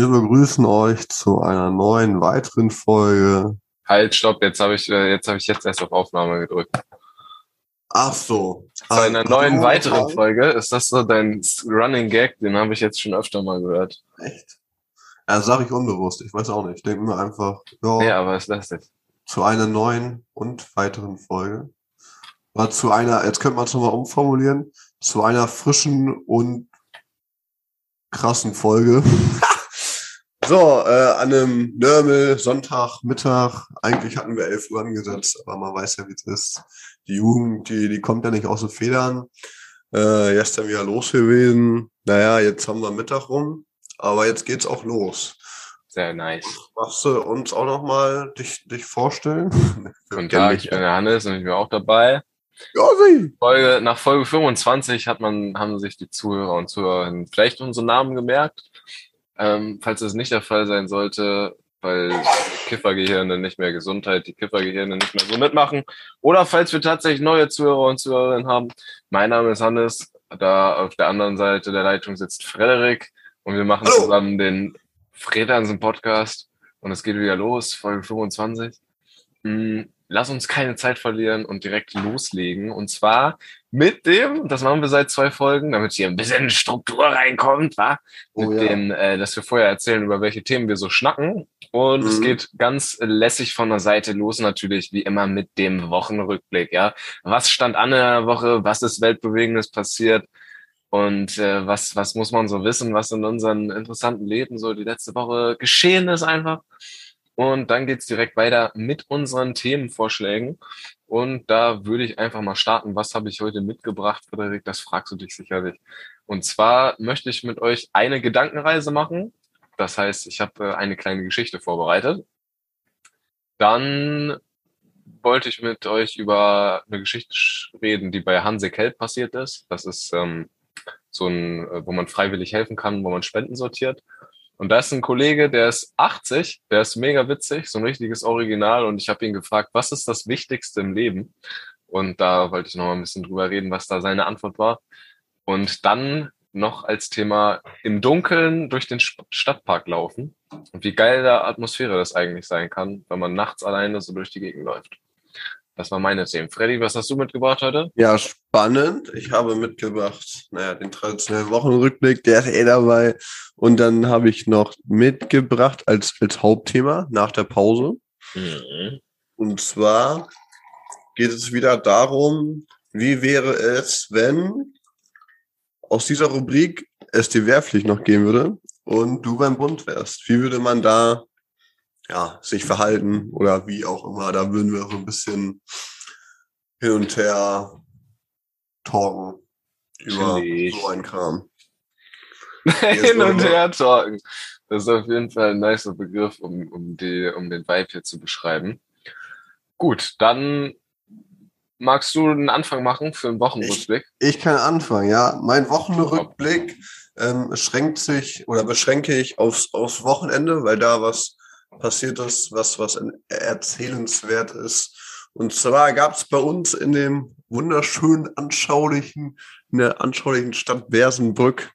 Wir begrüßen euch zu einer neuen weiteren Folge. Halt, stopp, jetzt habe ich, äh, jetzt habe ich jetzt erst auf Aufnahme gedrückt. Ach so. Zu einer neuen weiteren Folge. Ist das so dein Running Gag? Den habe ich jetzt schon öfter mal gehört. Echt? Ja, sage ich unbewusst. Ich weiß auch nicht. Ich denke mir einfach, ja, Ja, aber ist das jetzt? zu einer neuen und weiteren Folge. War zu einer, jetzt könnte man es nochmal umformulieren, zu einer frischen und krassen Folge. so, äh, an einem Nörmel, Sonntag, Mittag, eigentlich hatten wir 11 Uhr angesetzt, aber man weiß ja, wie es ist. Die Jugend, die, die kommt ja nicht aus den Federn. Äh, dann wieder los gewesen. Naja, jetzt haben wir Mittag rum, aber jetzt geht's auch los. Sehr nice. Machst du uns auch noch mal dich, dich vorstellen? Guten Tag, ich bin der Hannes und ich bin auch dabei. Ja, sie. Folge, nach Folge 25 hat man, haben sich die Zuhörer und Zuhörerinnen vielleicht unsere Namen gemerkt. Ähm, falls es nicht der Fall sein sollte, weil Kiffergehirne nicht mehr Gesundheit, die Kiffergehirne nicht mehr so mitmachen. Oder falls wir tatsächlich neue Zuhörer und Zuhörerinnen haben. Mein Name ist Hannes. Da auf der anderen Seite der Leitung sitzt Frederik und wir machen Hallo. zusammen den Fredansen Podcast und es geht wieder los, Folge 25. Hm, Lass uns keine Zeit verlieren und direkt loslegen. Und zwar mit dem, das machen wir seit zwei Folgen, damit hier ein bisschen Struktur reinkommt, wa? Oh mit ja. dem, äh, dass wir vorher erzählen, über welche Themen wir so schnacken. Und es Mhm. geht ganz lässig von der Seite los, natürlich, wie immer mit dem Wochenrückblick, ja. Was stand an der Woche? Was ist Weltbewegendes passiert? Und äh, was, was muss man so wissen, was in unseren interessanten Leben so die letzte Woche geschehen ist einfach. Und dann geht's direkt weiter mit unseren Themenvorschlägen. Und da würde ich einfach mal starten. Was habe ich heute mitgebracht, Frederik? Das fragst du dich sicherlich. Und zwar möchte ich mit euch eine Gedankenreise machen. Das heißt, ich habe äh, eine kleine Geschichte vorbereitet. Dann wollte ich mit euch über eine Geschichte sch- reden, die bei Hanse Kelp passiert ist. Das ist ähm, so ein, äh, wo man freiwillig helfen kann, wo man Spenden sortiert. Und da ist ein Kollege, der ist 80, der ist mega witzig, so ein richtiges Original. Und ich habe ihn gefragt, was ist das Wichtigste im Leben? Und da wollte ich noch mal ein bisschen drüber reden, was da seine Antwort war. Und dann noch als Thema im Dunkeln durch den Stadtpark laufen. Und wie geil da Atmosphäre das eigentlich sein kann, wenn man nachts alleine so durch die Gegend läuft. Das war meine Themen. Freddy, was hast du mitgebracht heute? Ja, spannend. Ich habe mitgebracht, naja, den traditionellen Wochenrückblick, der ist eh dabei. Und dann habe ich noch mitgebracht als, als Hauptthema nach der Pause. Und zwar geht es wieder darum, wie wäre es, wenn aus dieser Rubrik es die Wehrpflicht noch geben würde und du beim Bund wärst. Wie würde man da ja, sich verhalten oder wie auch immer? Da würden wir so ein bisschen hin und her talken über so einen Kram. Hin und her talken. Das ist auf jeden Fall ein nicer Begriff, um, um, die, um den Vibe hier zu beschreiben. Gut, dann magst du einen Anfang machen für einen Wochenrückblick? Ich kann anfangen, ja. Mein Wochenrückblick ähm, schränkt sich oder beschränke ich aufs, aufs Wochenende, weil da was passiert ist, was, was erzählenswert ist. Und zwar gab es bei uns in dem wunderschönen, anschaulichen, in der anschaulichen Stadt Bersenbrück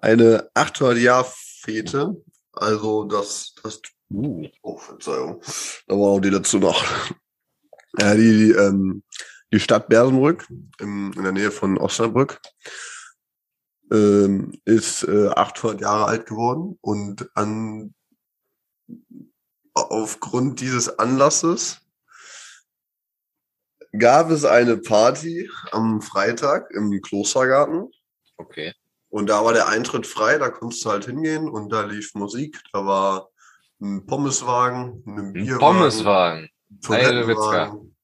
eine 800-Jahr-Fete. Also das, das Uh. Oh, Verzeihung. Da war auch die dazu noch. Ja, die, die, ähm, die Stadt Bersenbrück im, in der Nähe von Osnabrück ähm, ist äh, 800 Jahre alt geworden und an aufgrund dieses Anlasses gab es eine Party am Freitag im Klostergarten Okay. und da war der Eintritt frei, da konntest du halt hingehen und da lief Musik, da war ein Pommeswagen, ein Ein Bierwagen, Pommeswagen. Toilettenwagen.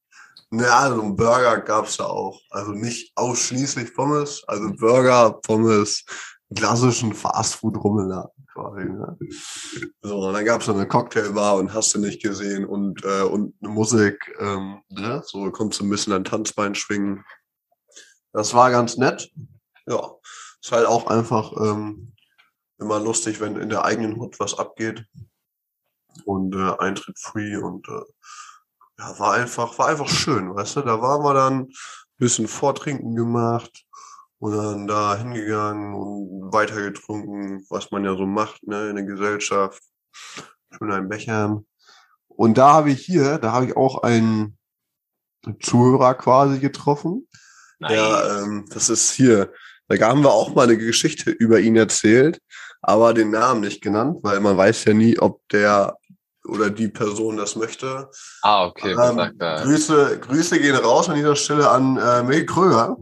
Ja, also ein Burger gab's da auch. Also nicht ausschließlich Pommes, also Burger, Pommes, klassischen Fastfood-Rummelladen quasi. Ne? So, und dann gab's noch eine Cocktailbar und hast du nicht gesehen und, äh, und eine Musik, ähm, ne? so konntest du ein bisschen dein Tanzbein schwingen. Das war ganz nett. Ja, ist halt auch einfach ähm, immer lustig, wenn in der eigenen Hut was abgeht und äh, Eintritt free und äh, ja, war einfach, war einfach schön, weißt du? Da waren wir dann ein bisschen Vortrinken gemacht Und dann da hingegangen und weitergetrunken, was man ja so macht, ne, in der Gesellschaft. Schön ein Bechern. Und da habe ich hier, da habe ich auch einen Zuhörer quasi getroffen. Nice. Ja, ähm, das ist hier. Da haben wir auch mal eine Geschichte über ihn erzählt, aber den Namen nicht genannt, weil man weiß ja nie, ob der oder die Person das möchte. ah, okay. Ähm, äh, Grüße, Grüße gehen raus an dieser Stelle an äh, Mick Kröger.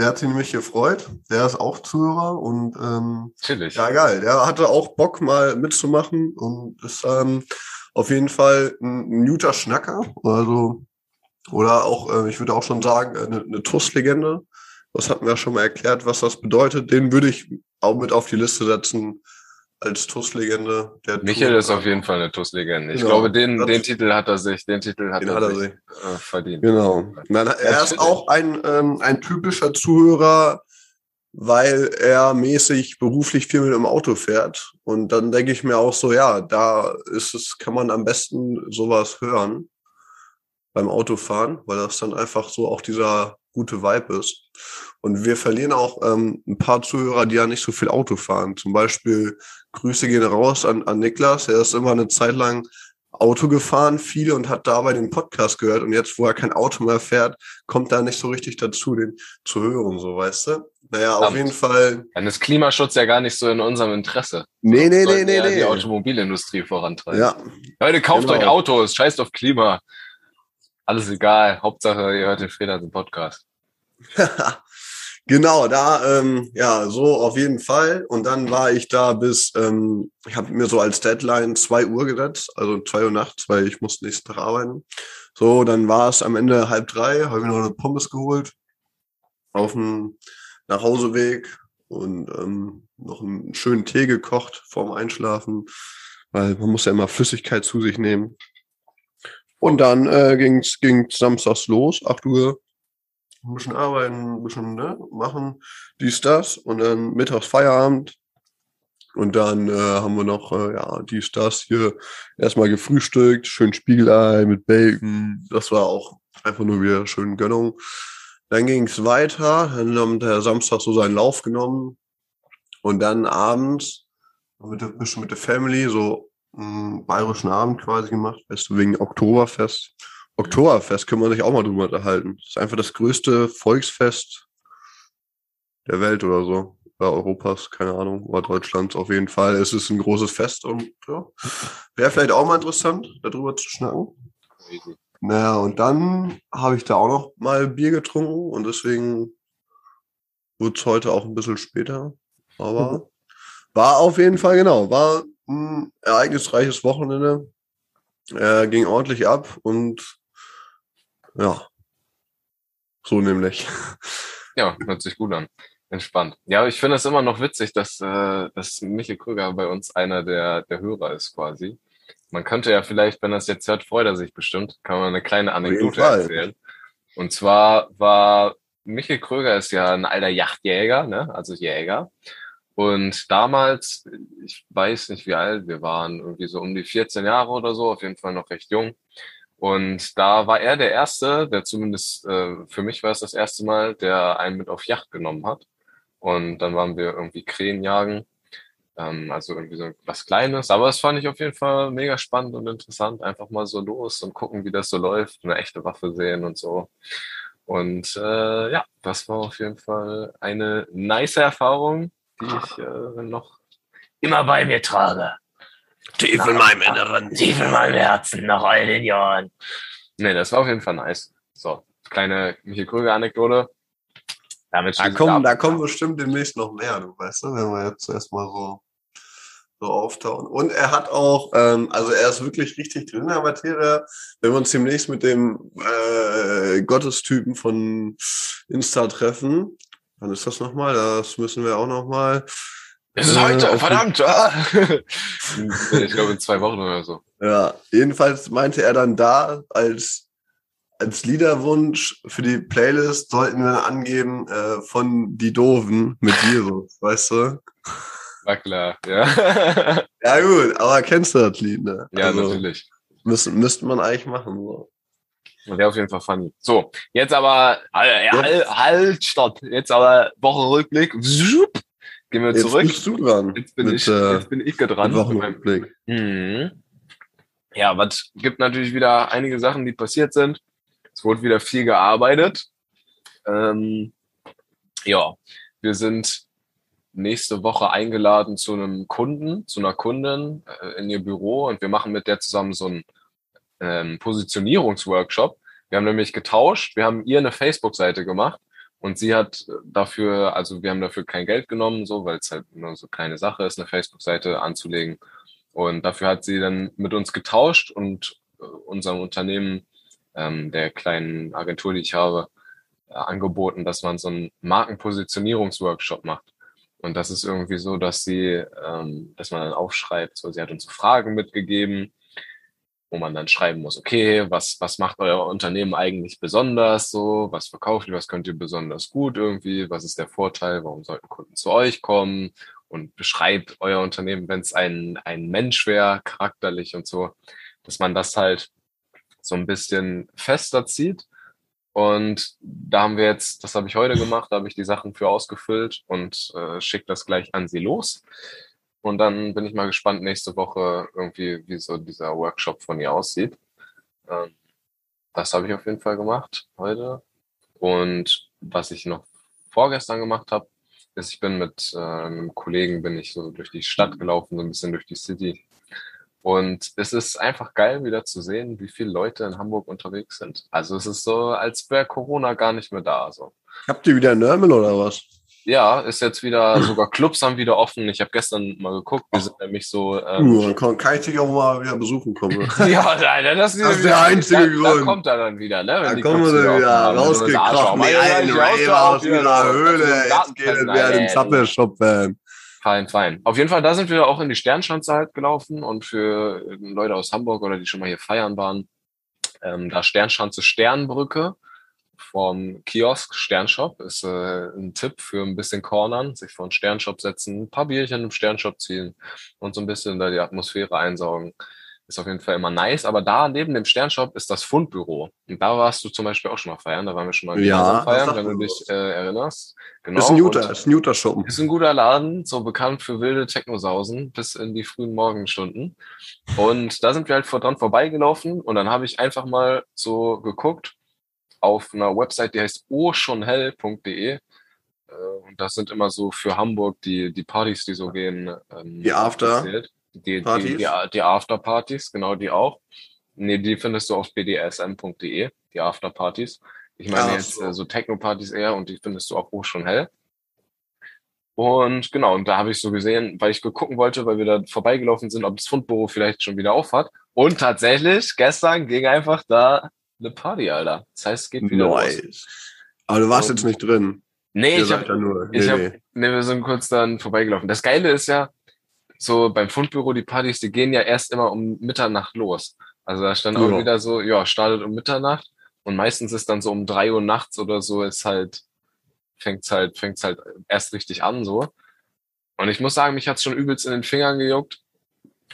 Der hat sich nämlich gefreut. Der ist auch Zuhörer und ähm, ja geil. Der hatte auch Bock mal mitzumachen und ist ähm, auf jeden Fall ein, ein guter Schnacker. Also oder auch, äh, ich würde auch schon sagen, äh, eine, eine TUS-Legende. Das hatten wir ja schon mal erklärt, was das bedeutet. Den würde ich auch mit auf die Liste setzen als TUS-Legende. Der Michael Tour- ist auf jeden Fall eine TUS-Legende. Ich Genau. glaube, den, Das- den Titel hat er sich, den Titel hat, Den er, hat er sich. Äh, verdient. Genau. Nein, er ist auch ein, ähm, ein typischer Zuhörer, weil er mäßig beruflich viel mit dem Auto fährt. Und dann denke ich mir auch so, ja, da ist es, kann man am besten sowas hören beim Autofahren, weil das dann einfach so auch dieser gute Vibe ist. Und wir verlieren auch ähm, ein paar Zuhörer, die ja nicht so viel Auto fahren. Zum Beispiel Grüße gehen raus an, an Niklas. Er ist immer eine Zeit lang Auto gefahren, viel und hat dabei den Podcast gehört. Und jetzt, wo er kein Auto mehr fährt, kommt er nicht so richtig dazu, den zu hören, so weißt du. Naja, auf jeden Fall. Dann ist Klimaschutz ja gar nicht so in unserem Interesse. Nee, nee, nee, nee, eher die nee. Automobilindustrie vorantreiben. Ja, Leute, kauft Genau. euch Autos, scheißt auf Klima. Alles egal. Hauptsache, ihr hört den Fredersen Podcast. genau, da, ähm, ja, so auf jeden Fall. Und dann war ich da bis, ähm, ich habe mir so als Deadline zwei Uhr gesetzt, also zwei Uhr nachts, weil ich musste nächsten Tag arbeiten. So, dann war es am Ende halb drei, habe ich noch eine Pommes geholt auf dem Nachhauseweg und ähm, noch einen schönen Tee gekocht vorm Einschlafen, weil man muss ja immer Flüssigkeit zu sich nehmen. Und dann äh, ging's ging's samstags los, 8 Uhr, ein bisschen arbeiten, ein bisschen ne, machen, dies, das und dann mittags Feierabend. Und dann äh, haben wir noch, äh, ja, dies, das hier erstmal gefrühstückt, schön Spiegelei mit Bacon. Das war auch einfach nur wieder schön Gönnung. Dann ging's weiter, dann hat der Samstag so seinen Lauf genommen. Und dann abends mit der, bisschen mit der Family so einen bayerischen Abend quasi gemacht, wegen Oktoberfest. Oktoberfest können wir sich auch mal drüber unterhalten. Das ist einfach das größte Volksfest der Welt oder so. Oder Europas, keine Ahnung, oder Deutschlands auf jeden Fall. Es ist ein großes Fest und ja, wäre vielleicht auch mal interessant, darüber zu schnacken. Crazy. Naja, und dann habe ich da auch noch mal Bier getrunken und deswegen wurde es heute auch ein bisschen später. Aber war auf jeden Fall genau, war ein ereignisreiches Wochenende. Äh, ging ordentlich ab und ja, so nämlich. Ja, hört sich gut an. Entspannt. Ja, ich finde es immer noch witzig, dass, äh, dass Michael Krüger bei uns einer der, der Hörer ist quasi. Man könnte ja vielleicht, wenn er es jetzt hört, freut er sich bestimmt, kann man eine kleine Anekdote erzählen. Und zwar war Michael Kröger ist ja ein alter Yachtjäger, ne? also Jäger. Und damals, ich weiß nicht wie alt, wir waren irgendwie so um die 14 Jahre oder so, auf jeden Fall noch recht jung. Und da war er der Erste, der zumindest äh, für mich war es das erste Mal, der einen mit auf Yacht genommen hat. Und dann waren wir irgendwie Krähen jagen. Ähm, also irgendwie so was Kleines. Aber es fand ich auf jeden Fall mega spannend und interessant. Einfach mal so los und gucken, wie das so läuft. Eine echte Waffe sehen und so. Und äh, ja, das war auf jeden Fall eine nice Erfahrung, die ich äh, noch immer bei mir trage. Tief in meinem Inneren. Tief in meinem Herzen, nach all den Jahren. Nee, das war auf jeden Fall nice. So, kleine Michael Krüger-Anekdote. Damit Da kommen, ab. da kommen bestimmt demnächst noch mehr, du weißt du, wenn wir jetzt erstmal so, so auftauen. Und er hat auch, ähm, also er ist wirklich richtig drin in der Materie. Wenn wir uns demnächst mit dem äh, Gottestypen von Insta treffen, wann ist das nochmal? Das müssen wir auch nochmal. Es ist Äh, heute, auf- verdammt! Ah. ich glaube in zwei Wochen oder so. Ja, jedenfalls meinte er dann da als als Liederwunsch für die Playlist sollten wir angeben äh, von die Doofen mit Jesus, weißt du? War klar, ja. Ja gut, aber kennst du das Lied, ne? ja, also, natürlich. Müsste, müsste man eigentlich machen. So. Wäre auf jeden Fall funny. So, jetzt aber, äh, halt, halt, stopp. Jetzt aber Wochenrückblick. Zup, Gehen wir Jetzt zurück. bist du dran. Jetzt bin, mit, ich, äh, jetzt bin ich dran. mit Wochenrückblick. Mhm. Ja, was gibt natürlich wieder einige Sachen, die passiert sind. Es wurde wieder viel gearbeitet. Ähm, ja, wir sind nächste Woche eingeladen zu einem Kunden, zu einer Kundin äh, in ihr Büro und wir machen mit der zusammen so einen ähm, Positionierungsworkshop. Wir haben nämlich getauscht, wir haben ihr eine Facebook-Seite gemacht und sie hat dafür, also wir haben dafür kein Geld genommen, so, weil es halt nur so keine Sache ist, eine Facebook-Seite anzulegen. Und dafür hat sie dann mit uns getauscht und äh, unserem Unternehmen, ähm, der kleinen Agentur, die ich habe, äh, angeboten, dass man so einen Markenpositionierungsworkshop macht. Und das ist irgendwie so, dass sie, ähm, dass man dann aufschreibt, so sie hat uns Fragen mitgegeben, wo man dann schreiben muss, okay, was, was macht euer Unternehmen eigentlich besonders so, was verkauft ihr, was könnt ihr besonders gut irgendwie, was ist der Vorteil, warum sollten Kunden zu euch kommen? Und beschreibt euer Unternehmen, wenn es ein, ein Mensch wäre, charakterlich und so, dass man das halt so ein bisschen fester zieht. Und da haben wir jetzt, das habe ich heute gemacht, da habe ich die Sachen für ausgefüllt und äh, schicke das gleich an sie los. Und dann bin ich mal gespannt nächste Woche irgendwie, wie so dieser Workshop von ihr aussieht. Ähm, das habe ich auf jeden Fall gemacht heute. Und was ich noch vorgestern gemacht habe, ist, ich bin mit äh, einem Kollegen, bin ich so durch die Stadt gelaufen, so ein bisschen durch die City. Und es ist einfach geil, wieder zu sehen, wie viele Leute in Hamburg unterwegs sind. Also es ist so, als wäre Corona gar nicht mehr da. So. Habt ihr wieder Nörmel oder was? Ja, ist jetzt wieder, sogar Clubs haben wieder offen. Ich habe gestern mal geguckt, wir sind nämlich so. Ähm, Uh, dann kann, ich dich auch mal wieder besuchen kommen. ja, Alter, das, Das ist der einzige da, Grund. Da kommt er dann wieder, ne? Da die kommen wir dann wieder wenn rausgekrochen, die ich Raver aus ihrer. Höhle. Jetzt geht es Gartenpenner, wieder den ey. Zappelshop-Fan. Fein, fein. Auf jeden Fall, da sind wir auch in die Sternschanze halt gelaufen und für Leute aus Hamburg oder die schon mal hier feiern waren, ähm, da Sternschanze Sternbrücke vom Kiosk Sternshop ist äh, ein Tipp für ein bisschen Cornern, sich vor einen Sternshop setzen, ein paar Bierchen im Sternshop ziehen und so ein bisschen da die Atmosphäre einsaugen. Ist auf jeden Fall immer nice. Aber da neben dem Sternshop ist das Fundbüro. Und da warst du zum Beispiel auch schon mal feiern. Da waren wir schon mal Ja, feiern, wenn du dich äh, erinnerst. Genau. Ist ein Juter, Und- ist ein Juter-Schuppen. ist ein guter Laden, so bekannt für wilde Technosausen bis in die frühen Morgenstunden. Und da sind wir halt vor dran vorbeigelaufen und dann habe ich einfach mal so geguckt auf einer Website, die heißt ohschonhell.de. Äh, Und das sind immer so für Hamburg die, die Partys, die so gehen. ähm, Die After-. Die, Partys? die, die, die Afterpartys, genau die auch. Nee, die findest du auf bdsm.de, die Afterpartys. Ich meine Ach jetzt so. äh, so Techno-Partys eher und die findest du auch hoch schon hell. Und genau, und da habe ich so gesehen, weil ich gucken wollte, weil wir da vorbeigelaufen sind, ob das Fundbüro vielleicht schon wieder auf hat. Und tatsächlich, gestern ging einfach da eine Party, Alter. Das heißt, es geht wieder los. Nice. Aber du warst Und- jetzt nicht drin. Nee, Ihr ich seid hab, ja nur. ich nee, hab, nee. nee, wir sind kurz dann vorbeigelaufen. Das Geile ist ja, so beim Fundbüro, die Partys, die gehen ja erst immer um Mitternacht los. Also da stand auch Ja. wieder so, ja, startet um Mitternacht und meistens ist dann so um drei Uhr nachts oder so, ist halt, fängt's halt, fängt's halt erst richtig an, so. Und ich muss sagen, mich hat's schon übelst in den Fingern gejuckt.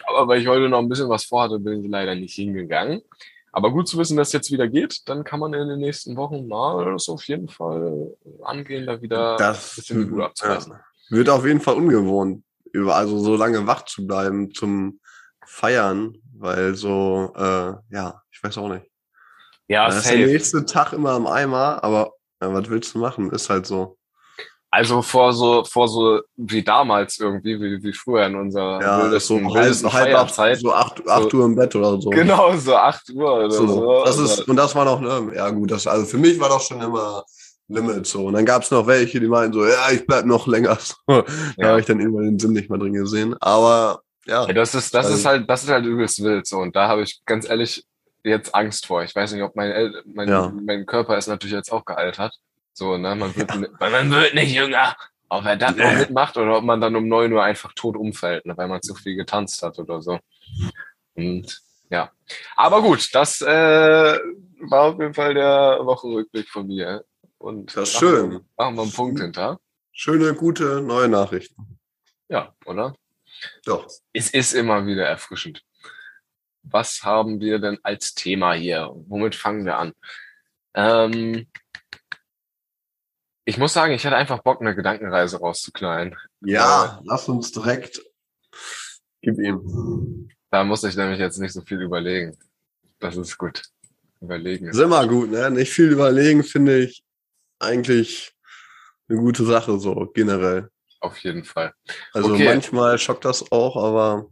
Aber weil ich heute noch ein bisschen was vorhatte, bin ich leider nicht hingegangen. Aber gut zu wissen, dass es jetzt wieder geht, dann kann man in den nächsten Wochen mal das auf jeden Fall angehen, da wieder Das ein bisschen die Bude abzureißen. ja, wird auf jeden Fall ungewohnt, über, also so lange wach zu bleiben zum Feiern, weil so, äh, ja, ich weiß auch nicht. Ja, Da ist der nächste Tag immer am Eimer, aber ja, was willst du machen? Ist halt so. Also vor so, vor so wie damals irgendwie, wie, wie früher in unserer Ja, das ist so wildesten, halb, halb acht, so acht, acht Uhr im Bett oder so. Genau, so 8 Uhr oder so. So, das ist, und das war noch, ne, ja gut, das, also für mich war das schon immer Limit so. Und dann gab's noch welche, die meinten so, ja, ich bleib noch länger. So, Da Ja. habe ich dann irgendwann den Sinn nicht mehr drin gesehen. Aber ja, Ja, das ist, das Also- ist halt, das ist halt übelst wild so. Und da habe ich ganz ehrlich jetzt Angst vor. Ich weiß nicht, ob mein, El mein, Ja. mein Körper ist natürlich jetzt auch gealtert. So, ne, man wird, weil man wird nicht jünger. Ob er das noch mitmacht oder ob man dann um 9 Uhr einfach tot umfällt, ne, weil man zu viel getanzt hat oder so. Und ja. Aber gut, das äh, war auf jeden Fall der Wochenrückblick von mir. Und Das ist machen schön. Machen wir einen Punkt hinter. schöne, gute, neue Nachrichten. Ja, oder? Doch. Es ist immer wieder erfrischend. was haben wir denn als Thema hier? Womit fangen wir an? Ähm, ich muss sagen, ich hatte einfach Bock, eine Gedankenreise rauszuknallen. Ja, lass uns direkt. Gib ihm. Da muss ich nämlich jetzt nicht so viel überlegen. Das ist gut. Überlegen. Ist immer gut, ne? Nicht viel überlegen, finde ich eigentlich eine gute Sache, so generell. Auf jeden Fall. Also Okay. manchmal schockt das auch, aber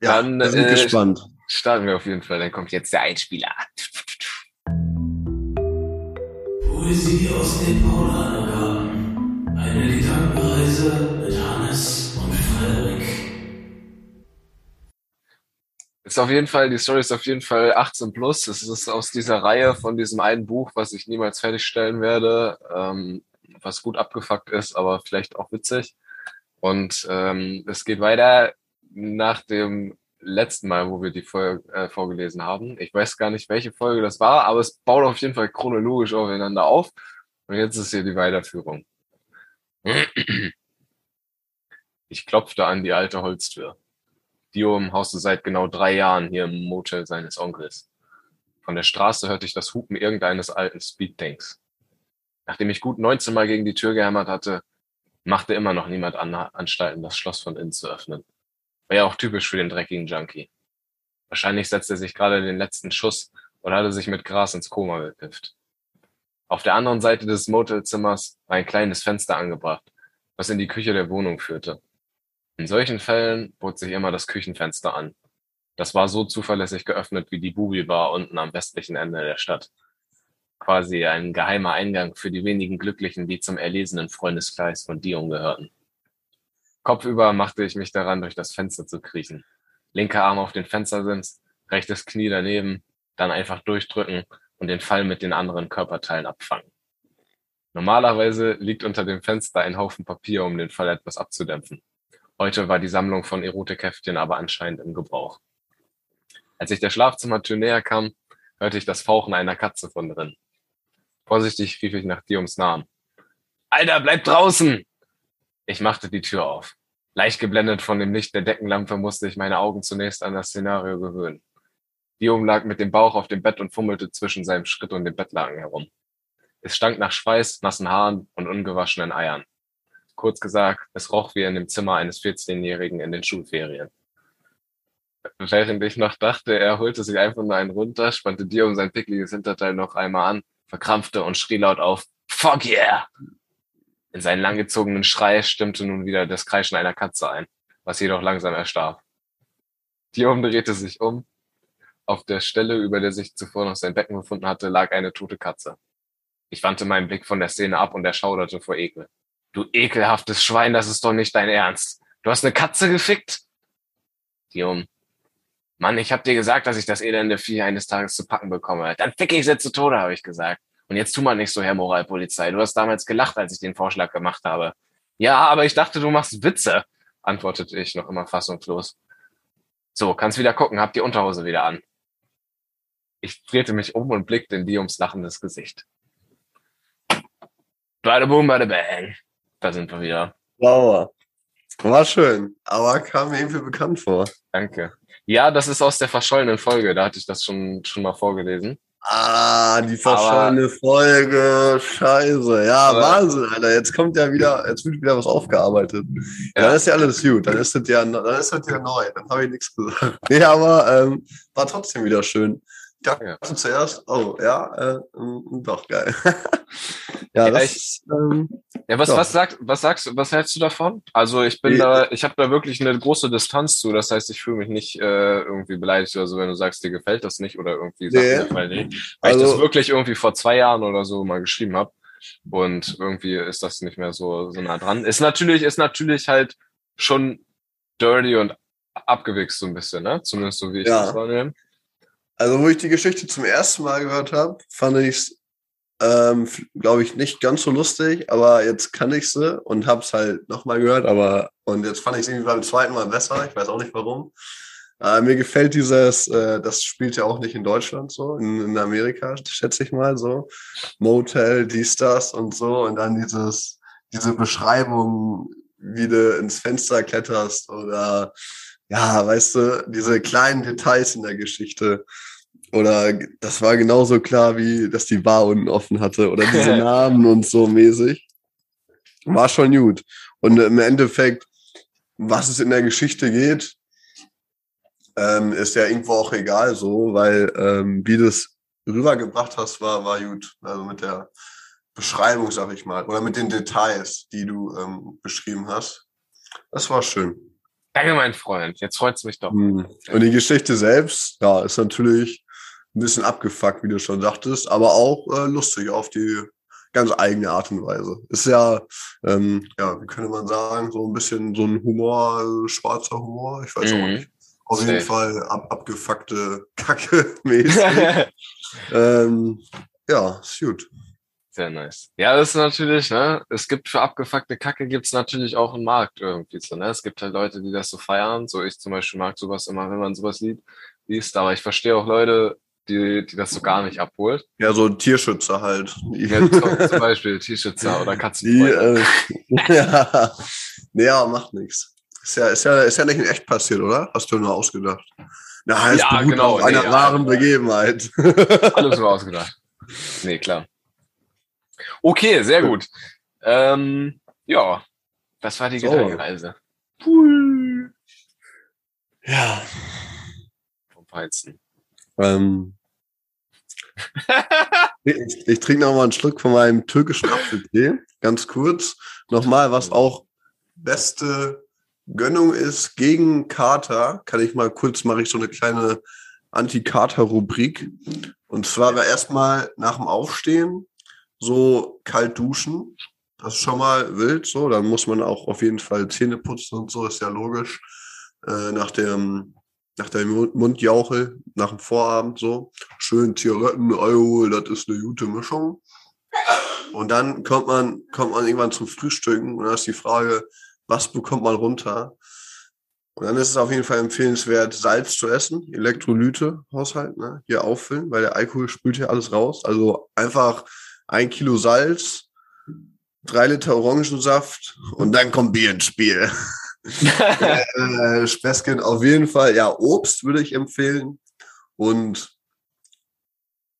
ja, Dann, wir sind äh, gespannt. Starten wir auf jeden Fall. Dann kommt jetzt der Einspieler. Poesie aus den Paulanergarten. Eine Gedankenreise mit Hannes und Frederik. Ist auf jeden Fall, die Story ist auf jeden Fall 18 plus. Es ist aus dieser Reihe von diesem einen Buch, was ich niemals fertigstellen werde, ähm, was gut abgefuckt ist, aber vielleicht auch witzig. Und ähm, es geht weiter nach dem letzten Mal, wo wir die Folge äh, vorgelesen haben. Ich weiß gar nicht, welche Folge das war, aber es baut auf jeden Fall chronologisch aufeinander auf. Und jetzt ist hier die Weiterführung. Ich klopfte an die alte Holztür. Diom hauste seit genau drei Jahren hier im Motel seines Onkels. Von der Straße hörte ich das Hupen irgendeines alten Speedtanks. Nachdem ich gut 19 Mal gegen die Tür gehämmert hatte, machte immer noch niemand an Anstalten, das Schloss von innen zu öffnen. War ja auch typisch für den dreckigen Junkie. Wahrscheinlich setzte er sich gerade den letzten Schuss oder hatte sich mit Gras ins Koma gekifft. Auf der anderen Seite des Motelzimmers war ein kleines Fenster angebracht, was in die Küche der Wohnung führte. In solchen Fällen bot sich immer das Küchenfenster an. Das war so zuverlässig geöffnet wie die Bubi-Bar unten am westlichen Ende der Stadt. Quasi ein geheimer Eingang für die wenigen Glücklichen, die zum erlesenen Freundeskreis von Dion gehörten. Kopfüber machte ich mich daran, durch das Fenster zu kriechen. Linker Arm auf den Fenstersims, rechtes Knie daneben, dann einfach durchdrücken und den Fall mit den anderen Körperteilen abfangen. Normalerweise liegt unter dem Fenster ein Haufen Papier, um den Fall etwas abzudämpfen. Heute war die Sammlung von Erotikheftchen aber anscheinend im Gebrauch. Als ich der Schlafzimmertür näher kam, hörte ich das Fauchen einer Katze von drin. Vorsichtig rief ich nach Dioms Namen. Alter, bleib draußen! Ich machte die Tür auf. Leicht geblendet von dem Licht der Deckenlampe musste ich meine Augen zunächst an das Szenario gewöhnen. Diom lag mit dem Bauch auf dem Bett und fummelte zwischen seinem Schritt und dem Bettlaken herum. Es stank nach Schweiß, nassen Haaren und ungewaschenen Eiern. Kurz gesagt, es roch wie in dem Zimmer eines 14-Jährigen in den Schulferien. Während ich noch dachte, er holte sich einfach nur einen runter, spannte Diom sein pickliges Hinterteil noch einmal an, verkrampfte und schrie laut auf, Fuck yeah! In seinen langgezogenen Schrei stimmte nun wieder das Kreischen einer Katze ein, was jedoch langsam erstarb. Diom drehte sich um. Auf der Stelle, über der sich zuvor noch sein Becken befunden hatte, lag eine tote Katze. Ich wandte meinen Blick von der Szene ab und erschauderte vor Ekel. Du ekelhaftes Schwein, das ist doch nicht dein Ernst. Du hast eine Katze gefickt? Diom. Mann, ich hab dir gesagt, dass ich das elende Vieh eines Tages zu packen bekomme. Dann fick ich sie zu Tode, habe ich gesagt. Und jetzt tu mal nicht so, Herr Moralpolizei. Du hast damals gelacht, als ich den Vorschlag gemacht habe. Ja, aber ich dachte, du machst Witze, antwortete ich noch immer fassungslos. So, kannst wieder gucken, hab die Unterhose wieder an. Ich drehte mich um und blickte in Dioms lachendes Gesicht. Bada boom, bada bang. Da sind wir wieder. Sauer. War schön, aber kam mir irgendwie bekannt vor. Danke. Ja, das ist aus der verschollenen Folge. Da hatte ich das schon, schon mal vorgelesen. Ah, die verschollene Folge. Scheiße. Ja, Aber- Wahnsinn, Alter. Jetzt kommt ja wieder, jetzt wird wieder was aufgearbeitet. Ja. Ja. Dann ist ja alles gut. Dann ist das ja, dann ist das ja neu. Dann habe ich nichts gesagt. Nee, aber ähm, war trotzdem wieder schön. Ich dachte Ja. zuerst, oh, ja, äh, ähm, doch, geil. ja, das ich- ähm, Ja, was, was, sagt, was sagst du, was hältst du davon? Also ich bin Nee. da, ich habe da wirklich eine große Distanz zu. Das heißt, ich fühle mich nicht äh, irgendwie beleidigt oder so, wenn du sagst, dir gefällt das nicht oder irgendwie Sachen Nee. dir nicht. Weil ich Also- das wirklich irgendwie vor zwei Jahren oder so mal geschrieben habe. Und irgendwie ist das nicht mehr so, so nah dran. Ist natürlich, ist natürlich halt schon dirty und abgewichst so ein bisschen, ne? Zumindest so wie ich Ja. das wahrnehme. Also, wo ich die Geschichte zum ersten Mal gehört habe, fand ich es, ähm, glaube ich, nicht ganz so lustig, aber jetzt kann ich sie und habe es halt nochmal gehört, aber und jetzt fand ich es irgendwie beim zweiten Mal besser. Ich weiß auch nicht warum. Äh, mir gefällt dieses, äh, das spielt ja auch nicht in Deutschland so, in, in Amerika, schätze ich mal so. Motel, dies, das und so. Und dann dieses, diese Beschreibung, wie du ins Fenster kletterst oder ja, weißt du, diese kleinen Details in der Geschichte. Oder das war genauso klar, wie dass die Bar unten offen hatte. Oder diese Namen und so mäßig. War schon gut. Und im Endeffekt, was es in der Geschichte geht, ähm, ist ja irgendwo auch egal so, weil ähm, wie du es rübergebracht hast, war, war gut. Also mit der Beschreibung, sag ich mal, oder mit den Details, die du ähm, beschrieben hast. Das war schön. Danke, mein Freund. Jetzt freut's mich doch. Hm. Und die Geschichte selbst, ja, ist natürlich ein bisschen abgefuckt, wie du schon sagtest, aber auch äh, lustig auf die ganz eigene Art und Weise. Ist ja, ähm, ja, wie könnte man sagen, so ein bisschen so ein Humor, äh, schwarzer Humor, ich weiß auch Mhm. nicht. Auf Safe. jeden Fall ab, abgefuckte Kacke mäßig. ähm, ja, ist gut. Sehr nice. Ja, das ist natürlich, ne, es gibt für abgefuckte Kacke gibt's natürlich auch einen Markt irgendwie so, ne? Es gibt halt Leute, die das so feiern. So ich zum Beispiel mag sowas immer, wenn man sowas liest. Aber ich verstehe auch Leute, die, die das so gar nicht abholt. Ja, so Tierschützer halt. Ja, zum, Beispiel T-Shirts oder Katzenfreunde. äh, ja, ja, macht nichts. Ist ja, ist, ja, ist ja nicht in echt passiert, oder? Hast du nur ausgedacht. Na, Ja, beruht genau, auf einer nee, ja. wahren Begebenheit. Alles nur ausgedacht. Nee, klar. Okay, sehr gut. Ähm, ja, das war die So. Gedankenreise. ja. Vom Weizen. Ähm, ich, ich trinke noch mal einen Schluck von meinem türkischen Apfeltee. Ganz kurz. Nochmal, was auch beste Gönnung ist gegen Kater, kann ich mal kurz, mache ich so eine kleine Anti-Kater-Rubrik. Und zwar war erstmal nach dem Aufstehen so kalt duschen. Das ist schon mal wild so. Dann muss man auch auf jeden Fall Zähne putzen und so, ist ja logisch. Äh, nach dem nach der Mund- Mundjauche, nach dem Vorabend so. Schön Zigaretten, Alkohol, das ist eine gute Mischung. Und dann kommt man, kommt man irgendwann zum Frühstücken und dann ist die Frage, was bekommt man runter? Und dann ist es auf jeden Fall empfehlenswert, Salz zu essen, Elektrolyte, Haushalt, ne? hier auffüllen, weil der Alkohol spült hier alles raus. Also einfach ein Kilo Salz, drei Liter Orangensaft und dann kommt Bier ins Spiel äh, Späßchen auf jeden Fall. Ja, Obst würde ich empfehlen. Und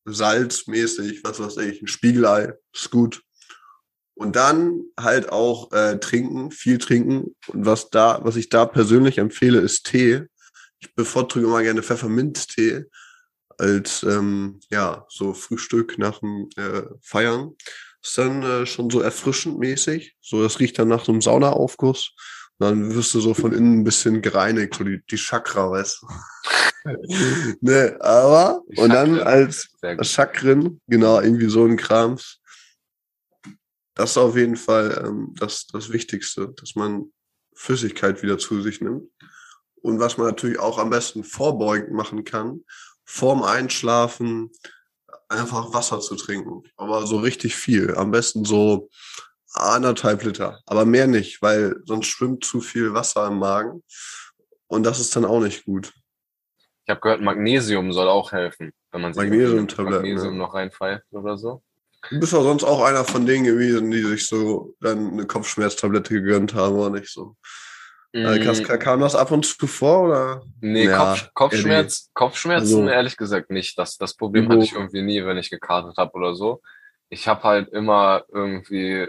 salzmäßig, was weiß ich, ein Spiegelei, ist gut. Und dann halt auch äh, trinken, viel trinken. Und was da, was ich da persönlich empfehle, ist Tee. Ich bevorzuge immer gerne Pfefferminztee als ähm, ja so Frühstück nach dem äh, Feiern. Ist dann äh, schon so erfrischend mäßig. So, das riecht dann nach so einem Saunaaufguss. Dann wirst du so von innen ein bisschen gereinigt, so die, die Chakra, weißt du. ne, aber, und dann als. Chakren, genau, irgendwie so ein Krams. Das ist auf jeden Fall ähm, das, das Wichtigste, dass man Flüssigkeit wieder zu sich nimmt. Und was man natürlich auch am besten vorbeugend machen kann, vorm Einschlafen einfach Wasser zu trinken. Aber so richtig viel. Am besten so anderthalb Liter. Aber mehr nicht, weil sonst schwimmt zu viel Wasser im Magen. Und das ist dann auch nicht gut. Ich habe gehört, Magnesium soll auch helfen, wenn man sich Magnesiumtabletten, Magnesium noch reinpfeift oder so. Du bist doch sonst auch einer von denen gewesen, die sich so dann eine Kopfschmerztablette gegönnt haben, oder nicht so? Kas- kam das ab und zu vor, oder? nee, Ja, Kopf, Kopfschmerz, Kopfschmerzen Also- ehrlich gesagt nicht. Das, das Problem hatte ich irgendwie nie, wenn ich gekartet habe oder so. Ich habe halt immer irgendwie,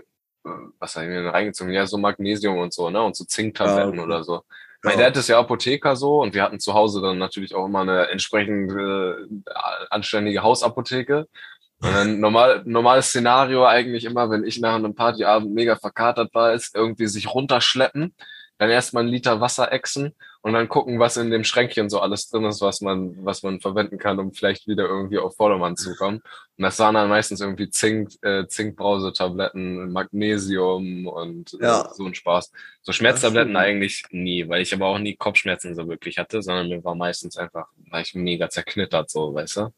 was habe ich mir denn reingezogen? Ja, so Magnesium und so, ne? Und so Zinktabletten Ja, okay. oder so. Mein Dad ist ja Apotheker so und wir hatten zu Hause dann natürlich auch immer eine entsprechend äh, anständige Hausapotheke. Und dann normal, normales Szenario eigentlich immer, wenn ich nach einem Partyabend mega verkatert war, ist irgendwie sich runterschleppen, dann erstmal einen Liter Wasser exen und dann gucken, was in dem Schränkchen so alles drin ist, was man, was man verwenden kann, um vielleicht wieder irgendwie auf Vordermann zu kommen. Und das waren dann meistens irgendwie Zink, äh, Zinkbrausetabletten, Magnesium und äh, Ja. so ein Spaß. So Schmerztabletten eigentlich nie, weil ich aber auch nie Kopfschmerzen so wirklich hatte, sondern mir war meistens einfach, war ich mega zerknittert, so, weißt du?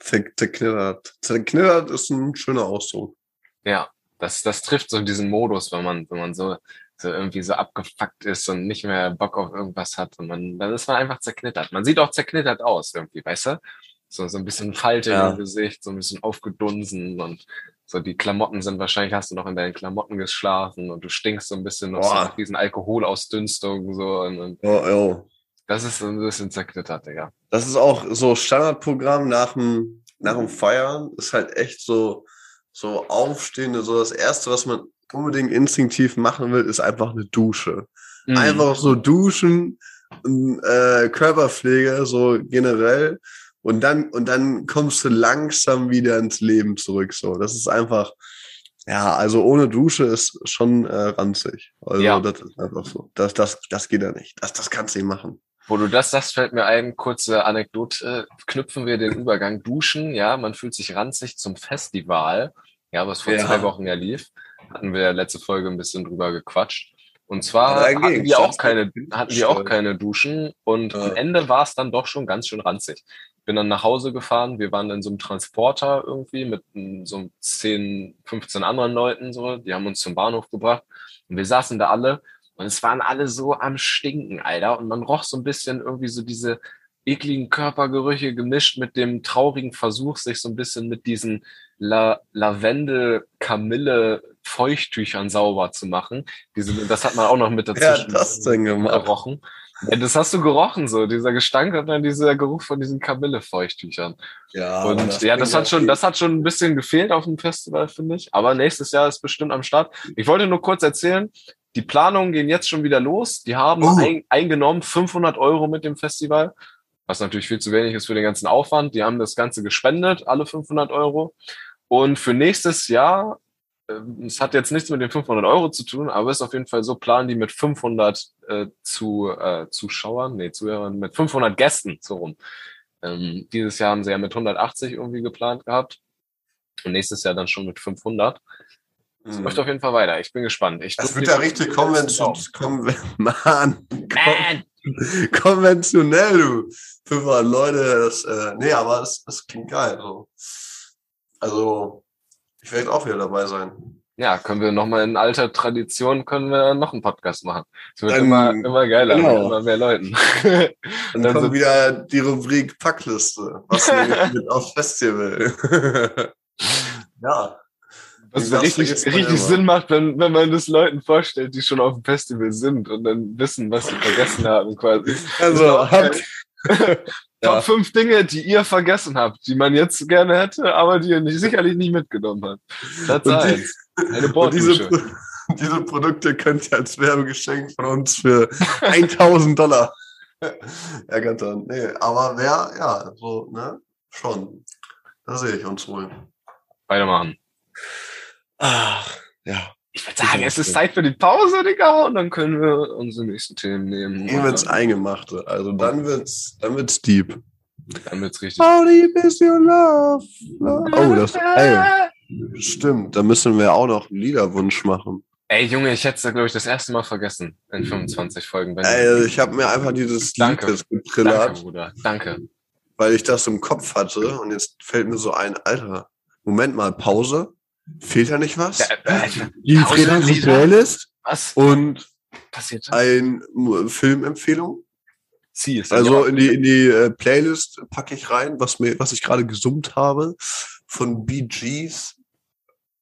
Zer zerknittert. Zerknittert ist ein schöner Ausdruck. Ja, das, das trifft so diesen Modus, wenn man, wenn man so, so irgendwie so abgefuckt ist und nicht mehr Bock auf irgendwas hat und man, dann ist man einfach zerknittert. Man sieht auch zerknittert aus irgendwie, weißt du? So, so ein bisschen Falte Ja. im Gesicht, so ein bisschen aufgedunsen und So, die Klamotten sind wahrscheinlich, hast du noch in deinen Klamotten geschlafen und du stinkst so ein bisschen noch Boah. so diesen Alkoholausdünstungen, so, und, und Oh, oh. das ist so ein bisschen zerknittert, Digga. Das ist auch so Standardprogramm nach dem, nach dem Feiern. Ist halt echt so, so aufstehende, so das erste, was man unbedingt instinktiv machen will, ist einfach eine Dusche. Mhm. Einfach so duschen, und, äh, Körperpflege, so generell. Und dann, und dann kommst du langsam wieder ins Leben zurück. So, das ist einfach, ja, also ohne Dusche ist schon äh, ranzig. Also Ja. das ist einfach so. Das, das, das geht ja nicht. Das, das kannst du nicht machen. Wo du das sagst, fällt mir ein, kurze Anekdote. Knüpfen wir den Übergang. Duschen, ja, man fühlt sich ranzig zum Festival. Ja, was vor Ja. zwei Wochen ja lief. Hatten wir letzte Folge ein bisschen drüber gequatscht. Und zwar Ja, hatten wir auch keine, hatten wir auch keine Duschen und Ja. am Ende war es dann doch schon ganz schön ranzig. Bin dann nach Hause gefahren. Wir waren in so einem Transporter irgendwie mit so 10, 15 anderen Leuten so. Die haben uns zum Bahnhof gebracht und wir saßen da alle und es waren alle so am Stinken, Alter. Und man roch so ein bisschen irgendwie so diese ekligen Körpergerüche gemischt mit dem traurigen Versuch, sich so ein bisschen mit diesen La Lavendel, Kamille, Feuchttüchern sauber zu machen. Diese, das hat man auch noch mit dazwischen hat das denn gemacht? gerochen. Ja, das hast du gerochen, so dieser Gestank und dann dieser Geruch von diesen Kamille-Feuchttüchern. Ja, Und ja, das hat schon, das hat schon ein bisschen gefehlt auf dem Festival, finde ich. Aber nächstes Jahr ist bestimmt am Start. Ich wollte nur kurz erzählen, die Planungen gehen jetzt schon wieder los. Die haben Oh. ein, eingenommen 500 Euro mit dem Festival, was natürlich viel zu wenig ist für den ganzen Aufwand. Die haben das Ganze gespendet, alle 500 Euro. Und für nächstes Jahr, ähm, es hat jetzt nichts mit den 500 Euro zu tun, aber ist auf jeden Fall so, planen die mit 500 äh, zu, äh, Zuschauern, nee, Zuhörern, mit 500 Gästen, so rum. Ähm, dieses Jahr haben sie ja mit 180 irgendwie geplant gehabt. Und nächstes Jahr dann schon mit 500. Es Mhm. läuft auf jeden Fall weiter. Ich bin gespannt. Ich Das wird ja richtig Daumen. konventionell. Konven Mann, Man! konventionell, du. 500 Leute, das, äh, nee, aber das, das klingt geil. So. Also, ich werde auch wieder dabei sein. Ja, können wir nochmal in alter Tradition, können wir noch einen Podcast machen. Es wird Dann- immer, immer geiler, genau. mit immer mehr Leuten. Dann, Dann kommt so- wieder die Rubrik Packliste. Was mit aufs Festival? ja. Was Das richtig, richtig. Sinn macht, wenn, wenn man das Leuten vorstellt, die schon auf dem Festival sind und dann wissen, was sie vergessen haben, quasi. Also, habt, Top Ja. fünf Dinge, die ihr vergessen habt, die man jetzt gerne hätte, aber die ihr nicht, sicherlich nicht mitgenommen habt. Die- eins. Eine diese, Borddusche. Pro- diese Produkte könnt ihr als Werbegeschenk von uns für 1000 Dollar ergattern. Nee, aber wer, ja, so, ne, schon. Da sehe ich uns wohl. Weitermachen. Ach, ja. Ich würde sagen, es ist Zeit für die Pause, Digga, und dann können wir unsere nächsten Themen nehmen. Gehen wir ins Eingemachte. Also dann wird's, dann wird's deep. Dann wird's richtig. How deep is your love? Oh, das, ey, stimmt. Da müssen wir auch noch einen Liederwunsch machen. Ey, Junge, ich hätte es, glaube ich, das erste Mal vergessen in 25 Folgen. Ey, ich habe mir einfach dieses Danke. Lied jetzt Danke, Bruder. Danke. weil ich das im Kopf hatte und jetzt fällt mir so ein, Alter, Moment mal, Pause? Fehlt da nicht was? Die Freelance? Playlist was und passiert ein Filmempfehlung. Sie ist Also in die, in die äh, Playlist packe ich rein, was mir, was ich gerade gesummt habe, von Gees.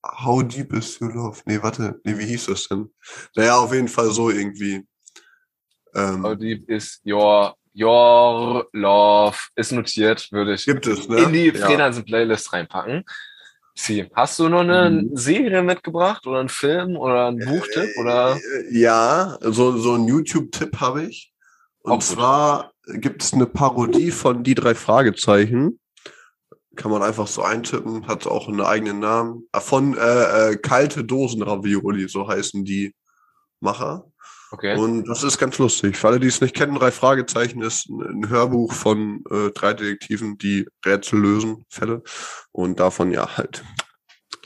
How deep is your love? Nee, warte, nee, wie hieß das denn? Naja, auf jeden Fall so irgendwie. Ähm, How deep is your, your love? Ist notiert, würde ich gibt es, ne? in die ja. Playlist reinpacken. Sie, hast du noch eine Mhm. Serie mitgebracht oder einen Film oder einen Buchtipp oder? Äh, Ja, so, so einen YouTube-Tipp habe ich. Und Auch zwar gibt es eine Parodie von Die drei Fragezeichen. Kann man einfach so eintippen, hat auch einen eigenen Namen. Ah, Von äh, äh, Kalte Dosen Ravioli, so heißen die Macher. Okay. Und das ist ganz lustig. Für alle, die es nicht kennen, drei Fragezeichen ist ein, Hörbuch von äh, drei Detektiven, die Rätsel lösen, Fälle. Und davon ja halt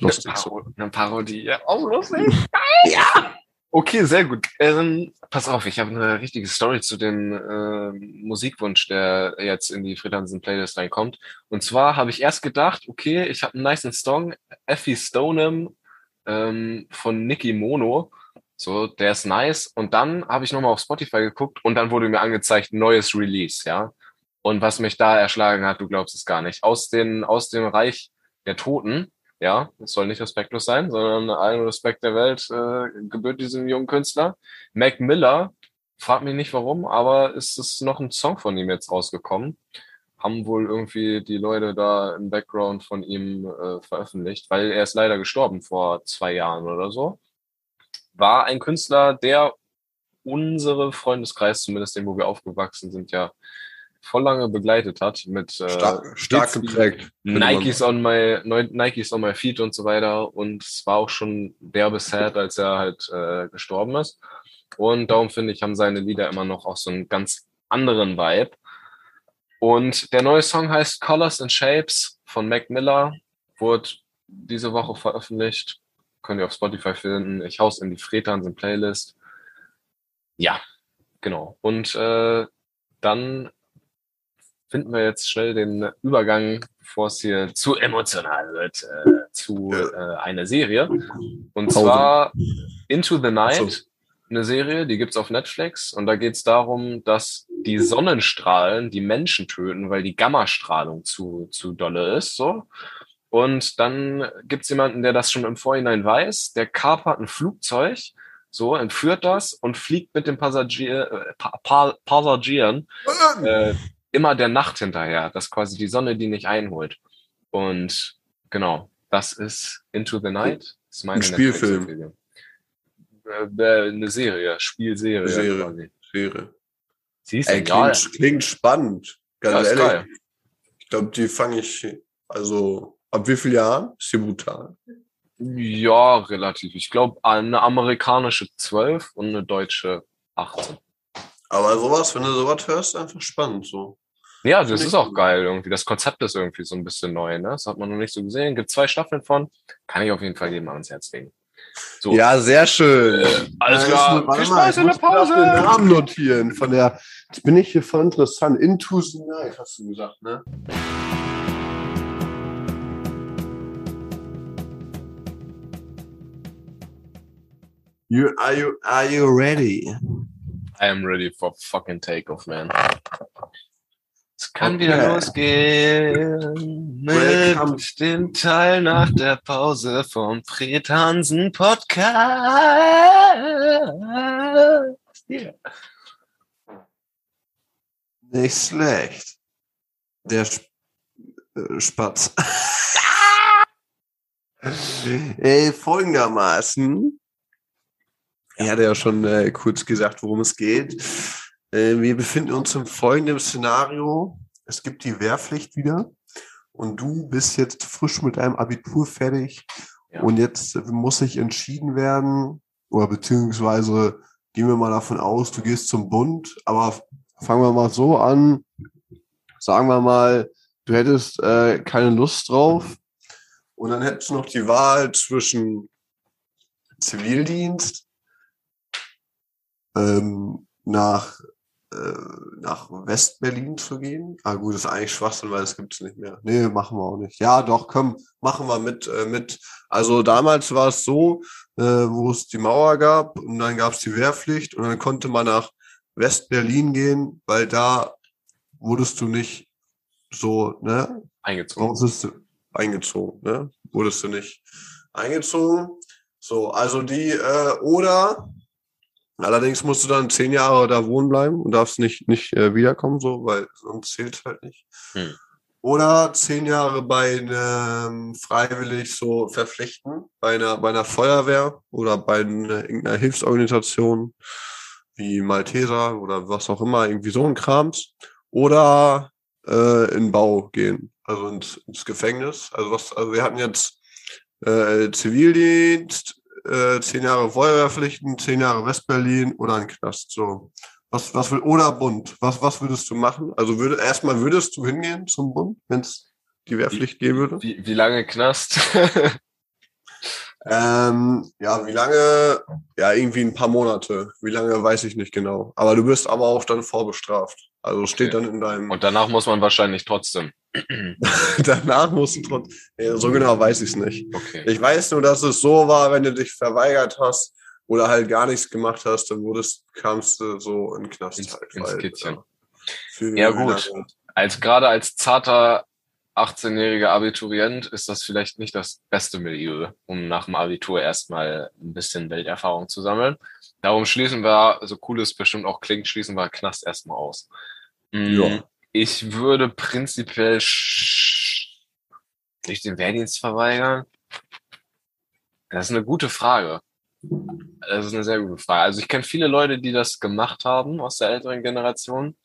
lustig. Eine. Paro eine Parodie. Ja, auch lustig. ja. Okay, sehr gut. Ähm, pass auf, ich habe eine richtige Story zu dem äh, Musikwunsch, der jetzt in die Fritansen Playlist reinkommt. Und zwar habe ich erst gedacht, okay, ich habe einen nice Song, Effie Stoneham ähm, von Nicky Mono. So, der ist nice. Und dann habe ich nochmal auf Spotify geguckt und dann wurde mir angezeigt, neues Release, ja. Und was mich da erschlagen hat, du glaubst es gar nicht. Aus, den, aus dem Reich der Toten Ja, es soll nicht respektlos sein, sondern allen Respekt der Welt äh, gebührt diesem jungen Künstler. Mac Miller, frag mich nicht warum, aber ist es noch ein Song von ihm jetzt rausgekommen? Haben wohl irgendwie die Leute da im Background von ihm äh, veröffentlicht, weil er ist leider gestorben vor zwei Jahren oder so. War ein Künstler, der unsere Freundeskreis, zumindest den, wo wir aufgewachsen sind, ja voll lange begleitet hat mit äh, Stark, stark Hits wie geprägt. Nikes on my Nikes on my feet und so weiter. Und es war auch schon derbe sad, als er halt äh, gestorben ist. Und darum finde ich haben seine Lieder immer noch auch so einen ganz anderen Vibe. Und der neue Song heißt Colors and Shapes von Mac Miller. Wurde diese Woche veröffentlicht könnt ihr auf Spotify finden ich haus in die Fretansen Playlist ja genau und äh, dann finden wir jetzt schnell den Übergang, bevor es hier zu emotional wird, äh, zu äh, einer Serie. Und zwar Into the Night, eine Serie, die gibt's auf Netflix. Und da geht's darum, dass die Sonnenstrahlen die Menschen töten, weil die Gammastrahlung zu, zu dolle ist. So. Und dann gibt's jemanden, der das schon im Vorhinein weiß, der kapert ein Flugzeug, so, entführt das und fliegt mit den Passagier, äh, pa pa Passagieren äh, immer der Nacht hinterher, dass quasi die Sonne die nicht einholt. Und genau, das ist Into the Night. Ist meine Ein Spielfilm. Äh, äh, eine Serie, Spielserie. Serie. Quasi. Serie. Siehst Ey, du, ja, klingt, klingt spannend. Ganz ja, ehrlich. geil. Ich glaube, die fange ich, also ab wie vielen Jahren? Ist die brutal. Ja, relativ. Ich glaube, eine amerikanische 12 und eine deutsche 18. Aber sowas, wenn du sowas hörst, einfach spannend so. Ja, das Finde ist auch gut. geil irgendwie. Das Konzept ist irgendwie so ein bisschen neu, ne? Das hat man noch nicht so gesehen. Gibt zwei Staffeln von. Kann ich auf jeden Fall jedem ans Herz legen. So. Ja, sehr schön. alles Äh, klar. Viel Spaß in der Pause. Den Namen notieren von der. Jetzt bin ich hier voll interessant. Into the Night, hast du gesagt, ne? You, are, you, are you ready? I am ready for fucking takeoff, man. Es kann Okay. wieder losgehen Welcome. mit dem Teil nach der Pause vom Fred Hansen Podcast. Yeah. Nicht schlecht. Der Sp äh, Spatz. Ey, folgendermaßen. Ich hatte ja schon äh, kurz gesagt, worum es geht. Äh, wir befinden uns im folgenden Szenario. Es gibt die Wehrpflicht wieder und du bist jetzt frisch mit deinem Abitur fertig Ja. und jetzt muss sich entschieden werden oder beziehungsweise gehen wir mal davon aus, du gehst zum Bund, aber fangen wir mal so an. Sagen wir mal, du hättest äh, keine Lust drauf und dann hättest du noch die Wahl zwischen Zivildienst ähm, nach, äh, nach Westberlin zu gehen. Ah gut, das ist eigentlich Schwachsinn, weil das gibt's nicht mehr. Nee, machen wir auch nicht. Ja, doch, komm, machen wir mit. Äh, mit. Also damals war es so, äh, wo es die Mauer gab und dann gab's die Wehrpflicht und dann konnte man nach Westberlin gehen, weil da wurdest du nicht so, ne? Eingezogen. Eingezogen, ne? Wurdest du nicht eingezogen. So, also die, äh, oder allerdings musst du dann zehn Jahre da wohnen bleiben und darfst nicht, nicht äh, wiederkommen, so, weil sonst zählt halt nicht. Hm. Oder zehn Jahre bei einem freiwillig so verpflichten, bei einer, bei einer Feuerwehr oder bei einer, irgendeiner Hilfsorganisation wie Malteser oder was auch immer, irgendwie so ein Krams. Oder äh, in Bau gehen, also ins, ins Gefängnis. Also was, also wir hatten jetzt äh, Zivildienst, äh, zehn Jahre Feuerwehrpflichten, zehn Jahre Westberlin oder ein Knast. So. Was, was will, oder Bund? Was, was würdest du machen? Also würde, erstmal würdest du hingehen zum Bund, wenn es die Wehrpflicht geben würde? Wie, wie lange Knast? Ähm, ja, wie lange? Ja, irgendwie ein paar Monate. Wie lange, weiß ich nicht genau. Aber du bist aber auch dann vorbestraft. Also steht Okay. dann in deinem. Und danach muss man wahrscheinlich trotzdem. danach musst du trotzdem. So genau weiß ich es nicht. Okay. Ich weiß nur, dass es so war, wenn du dich verweigert hast oder halt gar nichts gemacht hast, dann wurdest, kamst du so in den Knast Ins- halt. ins weil, Kittchen. ja, gut. Als gerade als zarter 18-jähriger Abiturient ist das vielleicht nicht das beste Milieu, um nach dem Abitur erstmal ein bisschen Welterfahrung zu sammeln. Darum schließen wir, so cool es bestimmt auch klingt, schließen wir Knast erstmal aus. Mm, Ja. Ich würde prinzipiell nicht den Wehrdienst verweigern. Das ist eine gute Frage. Das ist eine sehr gute Frage. Also ich kenne viele Leute, die das gemacht haben aus der älteren Generation.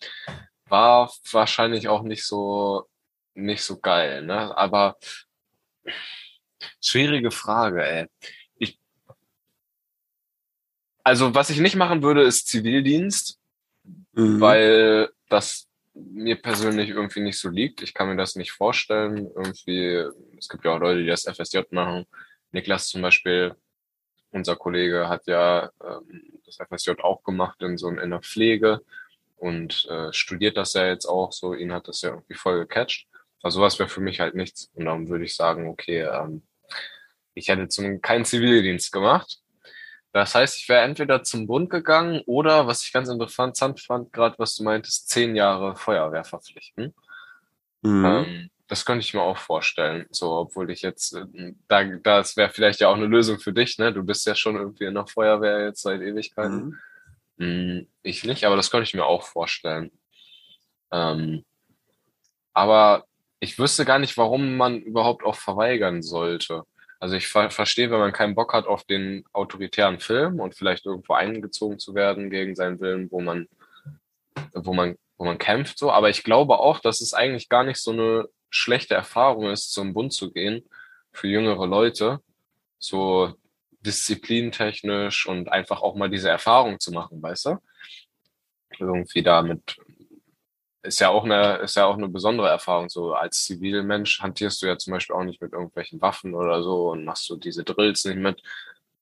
War wahrscheinlich auch nicht so nicht so geil, ne? Aber schwierige Frage, ey. Ich, also was ich nicht machen würde, ist Zivildienst, Mhm. weil das mir persönlich irgendwie nicht so liegt. Ich kann mir das nicht vorstellen. Irgendwie, es gibt ja auch Leute, die das FSJ machen. Niklas zum Beispiel, unser Kollege, hat ja ähm, das FSJ auch gemacht in so in der Pflege und äh, studiert das ja jetzt auch so. Ihn hat das ja irgendwie voll gecatcht. Also sowas wäre für mich halt nichts. Und darum würde ich sagen, okay, ähm, ich hätte zum keinen Zivildienst gemacht. Das heißt, ich wäre entweder zum Bund gegangen oder, was ich ganz interessant fand, gerade was du meintest, zehn Jahre Feuerwehr verpflichten. Mhm. Ähm, das könnte ich mir auch vorstellen. So, obwohl ich jetzt, äh, da, das wäre vielleicht ja auch eine Lösung für dich, ne? Du bist ja schon irgendwie in der Feuerwehr jetzt seit Ewigkeiten. Mhm. Mm, Ich nicht, aber das könnte ich mir auch vorstellen. Ähm, aber ich wüsste gar nicht, warum man überhaupt auch verweigern sollte. Also ich ver verstehe, wenn man keinen Bock hat auf den autoritären Film und vielleicht irgendwo eingezogen zu werden gegen seinen Willen, wo man, wo man, wo man kämpft, so. Aber ich glaube auch, dass es eigentlich gar nicht so eine schlechte Erfahrung ist, zum Bund zu gehen für jüngere Leute. So disziplinentechnisch und einfach auch mal diese Erfahrung zu machen, weißt du? Irgendwie damit ist ja auch eine, ist ja auch eine besondere Erfahrung. So als Zivilmensch hantierst du ja zum Beispiel auch nicht mit irgendwelchen Waffen oder so und machst du diese Drills nicht mit.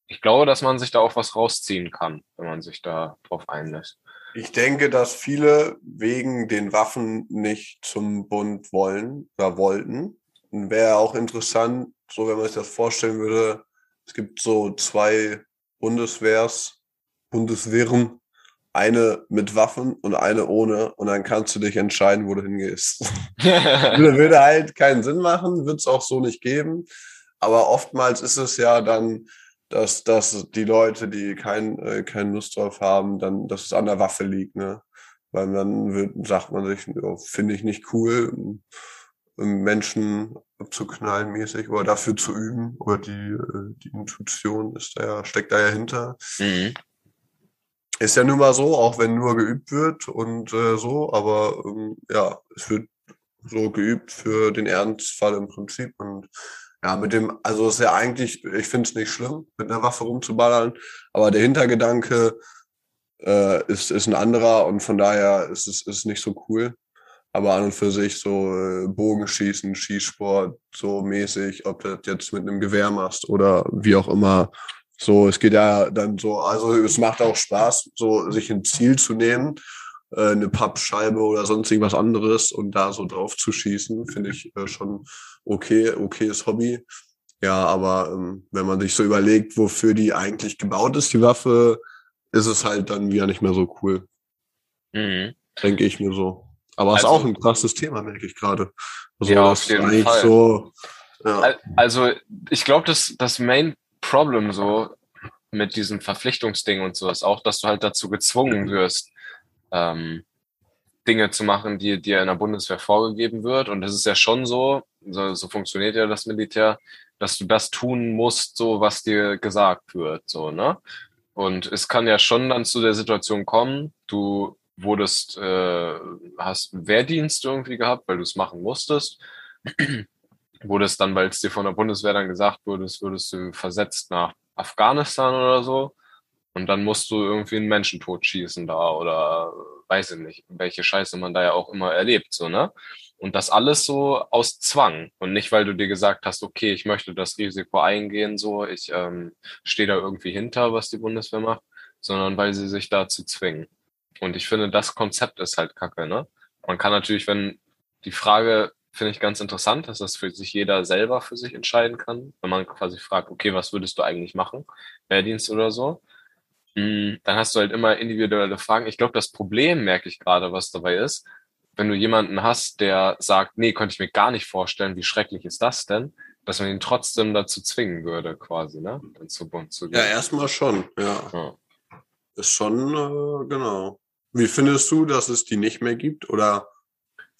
Ich glaube, dass man sich da auch was rausziehen kann, wenn man sich da drauf einlässt. Ich denke, dass viele wegen den Waffen nicht zum Bund wollen oder wollten. Wäre auch interessant, so wenn man sich das vorstellen würde, es gibt so zwei Bundeswehrs, Bundeswehren, eine mit Waffen und eine ohne, und dann kannst du dich entscheiden, wo du hingehst. würde, würde halt keinen Sinn machen, wird es auch so nicht geben. Aber oftmals ist es ja dann, dass, dass die Leute, die kein, äh, keine Lust drauf haben, dann, dass es an der Waffe liegt, ne? Weil dann wird, sagt man sich, ja, finde ich nicht cool, um Menschen abzuknallen mäßig oder dafür zu üben. Oder die, äh, die Intuition ist da ja, steckt da ja hinter. mhm. Ist ja nun mal so, auch wenn nur geübt wird und äh, so, aber ähm, ja, es wird so geübt für den Ernstfall im Prinzip. Und ja, mit dem, also ist ja eigentlich, ich finde es nicht schlimm, mit einer Waffe rumzuballern, aber der Hintergedanke äh, ist, ist ein anderer und von daher ist es ist nicht so cool. Aber an und für sich so äh, Bogenschießen, Schießsport, so mäßig, ob du das jetzt mit einem Gewehr machst oder wie auch immer, so, es geht ja dann so, also es macht auch Spaß, so sich ein Ziel zu nehmen, äh, eine Pappscheibe oder sonst irgendwas anderes und da so drauf zu schießen, finde ich äh, schon okay, okayes Hobby. Ja, aber ähm, wenn man sich so überlegt, wofür die eigentlich gebaut ist, die Waffe, ist es halt dann wieder nicht mehr so cool, Mhm. denke ich mir so. Aber es ist Also- auch ein krasses Thema, merke ich gerade. Also, Ja, auf jeden Fall. so, ja. Al- Also, ich glaube, das, das Main Problem so mit diesem Verpflichtungsding und so ist auch, dass du halt dazu gezwungen wirst, ähm, Dinge zu machen, die dir in der Bundeswehr vorgegeben wird. Und das ist ja schon so, so, so funktioniert ja das Militär, dass du das tun musst, so was dir gesagt wird, so, ne? Und es kann ja schon dann zu der Situation kommen, du wurdest, äh, hast Wehrdienst irgendwie gehabt, weil du es machen musstest wurdest dann, weil es dir von der Bundeswehr dann gesagt wurde, würdest du versetzt nach Afghanistan oder so. Und dann musst du irgendwie einen Menschen totschießen da oder weiß ich nicht, welche Scheiße man da ja auch immer erlebt, so, ne? Und das alles so aus Zwang und nicht, weil du dir gesagt hast, okay, ich möchte das Risiko eingehen, so, ich ähm, stehe da irgendwie hinter, was die Bundeswehr macht, sondern weil sie sich dazu zwingen. Und ich finde, das Konzept ist halt kacke, ne? Man kann natürlich, wenn die Frage finde ich ganz interessant, dass das für sich jeder selber für sich entscheiden kann, wenn man quasi fragt, okay, was würdest du eigentlich machen? Wehrdienst oder so. Mm, Dann hast du halt immer individuelle Fragen. Ich glaube, das Problem, merke ich gerade, was dabei ist, wenn du jemanden hast, der sagt, nee, konnte ich mir gar nicht vorstellen, wie schrecklich ist das denn, dass man ihn trotzdem dazu zwingen würde, quasi, ne? Dann zu Bund zu gehen. Ja, erstmal schon, ja. Ja. Ist schon, äh, genau. Wie findest du, dass es die nicht mehr gibt? Oder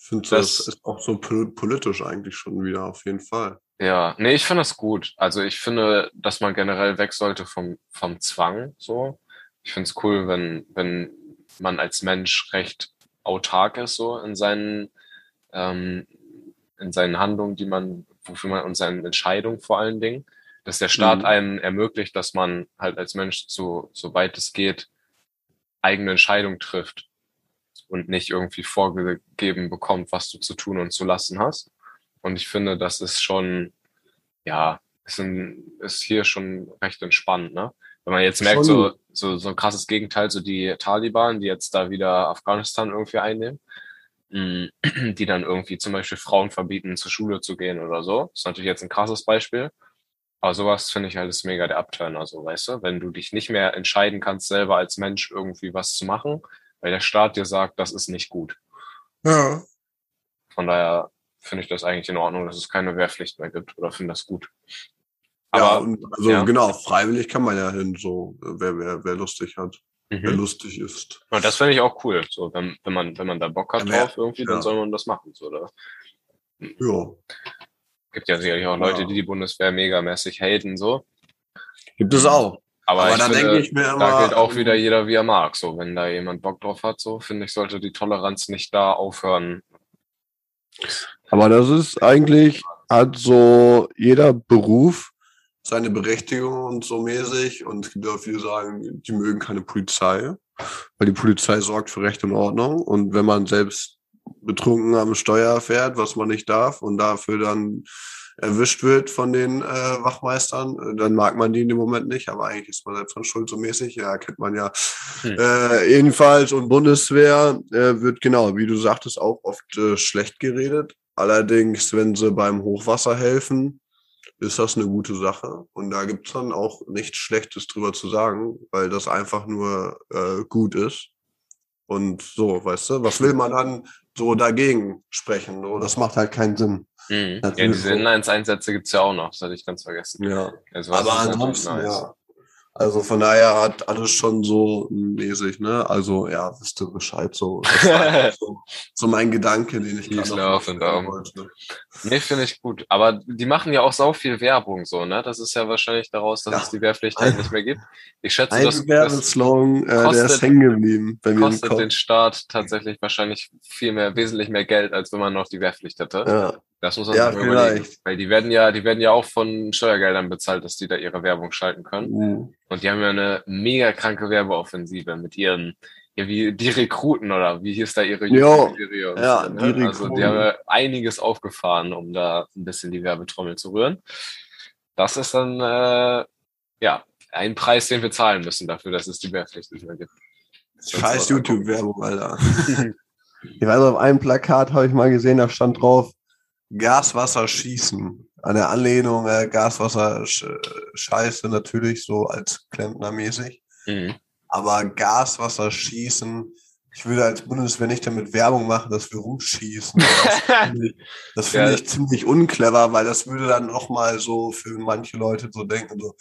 findest du, das Das- ist auch so pol- politisch eigentlich schon wieder, auf jeden Fall. Ja, nee, ich finde das gut. Also ich finde, dass man generell weg sollte vom, vom Zwang, so. Ich finde es cool, wenn, wenn man als Mensch recht autark ist, so in seinen, ähm, in seinen Handlungen, die man, wofür man, und seinen Entscheidungen vor allen Dingen. Dass der Staat Mhm. einem ermöglicht, dass man halt als Mensch so, soweit es geht, eigene Entscheidungen trifft und nicht irgendwie vorgegeben bekommt, was du zu tun und zu lassen hast. Und ich finde, das ist schon, ja, ist, ein, ist hier schon recht entspannt, ne? Wenn man jetzt merkt, so, so, so ein krasses Gegenteil, so die Taliban, die jetzt da wieder Afghanistan irgendwie einnehmen, mh, die dann irgendwie zum Beispiel Frauen verbieten, zur Schule zu gehen oder so. Das ist natürlich jetzt ein krasses Beispiel. Aber sowas finde ich halt ist mega der Upturner, so, weißt du? Wenn du dich nicht mehr entscheiden kannst, selber als Mensch irgendwie was zu machen, weil der Staat dir sagt, das ist nicht gut. Ja. Von daher finde ich das eigentlich in Ordnung, dass es keine Wehrpflicht mehr gibt oder finde das gut. ja, Aber und also ja. genau, freiwillig kann man ja hin, so, wer, wer, wer lustig hat, wer mhm. lustig ist. und das finde ich auch cool. So, wenn, wenn man, wenn man da Bock hat Ja, drauf irgendwie, dann ja. soll man das machen. So, oder? Ja. Gibt ja sicherlich auch Leute, Ja. die die Bundeswehr megamäßig haten, so. Gibt es auch. Aber, Aber da finde, denke ich mir immer. da gilt auch ähm, wieder jeder, wie er mag. So, wenn da jemand Bock drauf hat, so, finde ich, sollte die Toleranz nicht da aufhören. Aber das ist eigentlich, hat so jeder Beruf seine Berechtigung und so mäßig. Und es gibt auch viele sagen, die mögen keine Polizei, weil die Polizei sorgt für Recht und Ordnung. Und wenn man selbst betrunken am Steuer fährt, was man nicht darf, und dafür dann erwischt wird von den äh, Wachmeistern, äh, dann mag man die in dem Moment nicht, aber eigentlich ist man selbst dran schuld so mäßig, ja, kennt man ja. Hm. Äh, jedenfalls und Bundeswehr äh, wird genau, wie du sagtest, auch oft äh, schlecht geredet. Allerdings, wenn sie beim Hochwasser helfen, ist das eine gute Sache. Und da gibt's dann auch nichts Schlechtes drüber zu sagen, weil das einfach nur äh, gut ist. Und so, weißt du, was will man dann so dagegen sprechen? So, das macht halt keinen Sinn. Mhm. Ja, diese. Inlines-Einsätze gibt's ja auch noch, das hatte ich ganz vergessen. Ja. Also, Aber natürlich ansonsten, nice. ja. Also von daher hat alles schon so mäßig, ne? Also ja, wisst ihr Bescheid so. Einfach so, so mein Gedanke, den ich gerade wollte. Nee, finde ich gut. Aber die machen ja auch sau viel Werbung so, ne? Das ist ja wahrscheinlich daraus, dass Ja. es die Wehrpflicht halt nicht mehr gibt. Ich schätze, Ein das, Werbeslogan, äh, der kostet- ist hängen geblieben bei mir kostet den Staat tatsächlich wahrscheinlich viel mehr, wesentlich mehr Geld, als wenn man noch die Wehrpflicht hätte. Ja, Das muss man Ja, überlegen. vielleicht. Weil die werden ja, die werden ja auch von Steuergeldern bezahlt, dass die da ihre Werbung schalten können. Mhm. Und die haben ja eine mega kranke Werbeoffensive mit ihren, ja, wie die Rekruten oder wie hieß da ihre und ja, so, die ne? Also Rekruten. die haben ja einiges aufgefahren, um da ein bisschen die Werbetrommel zu rühren. Das ist dann, äh, ja, ein Preis, den wir zahlen müssen dafür, dass es die Wehrpflicht nicht mehr gibt. Scheiß YouTube-Werbung, Alter. ich weiß, auf einem Plakat habe ich mal gesehen, da stand drauf, Gaswasser schießen. Eine Anlehnung, äh, Gaswasser sch scheiße natürlich, so als Klempnermäßig. Mhm. Aber Gaswasser schießen, ich würde als Bundeswehr nicht damit Werbung machen, dass wir rumschießen. Das finde ich, das finde Ja. ich ziemlich unclever, weil das würde dann noch mal so für manche Leute so denken, so,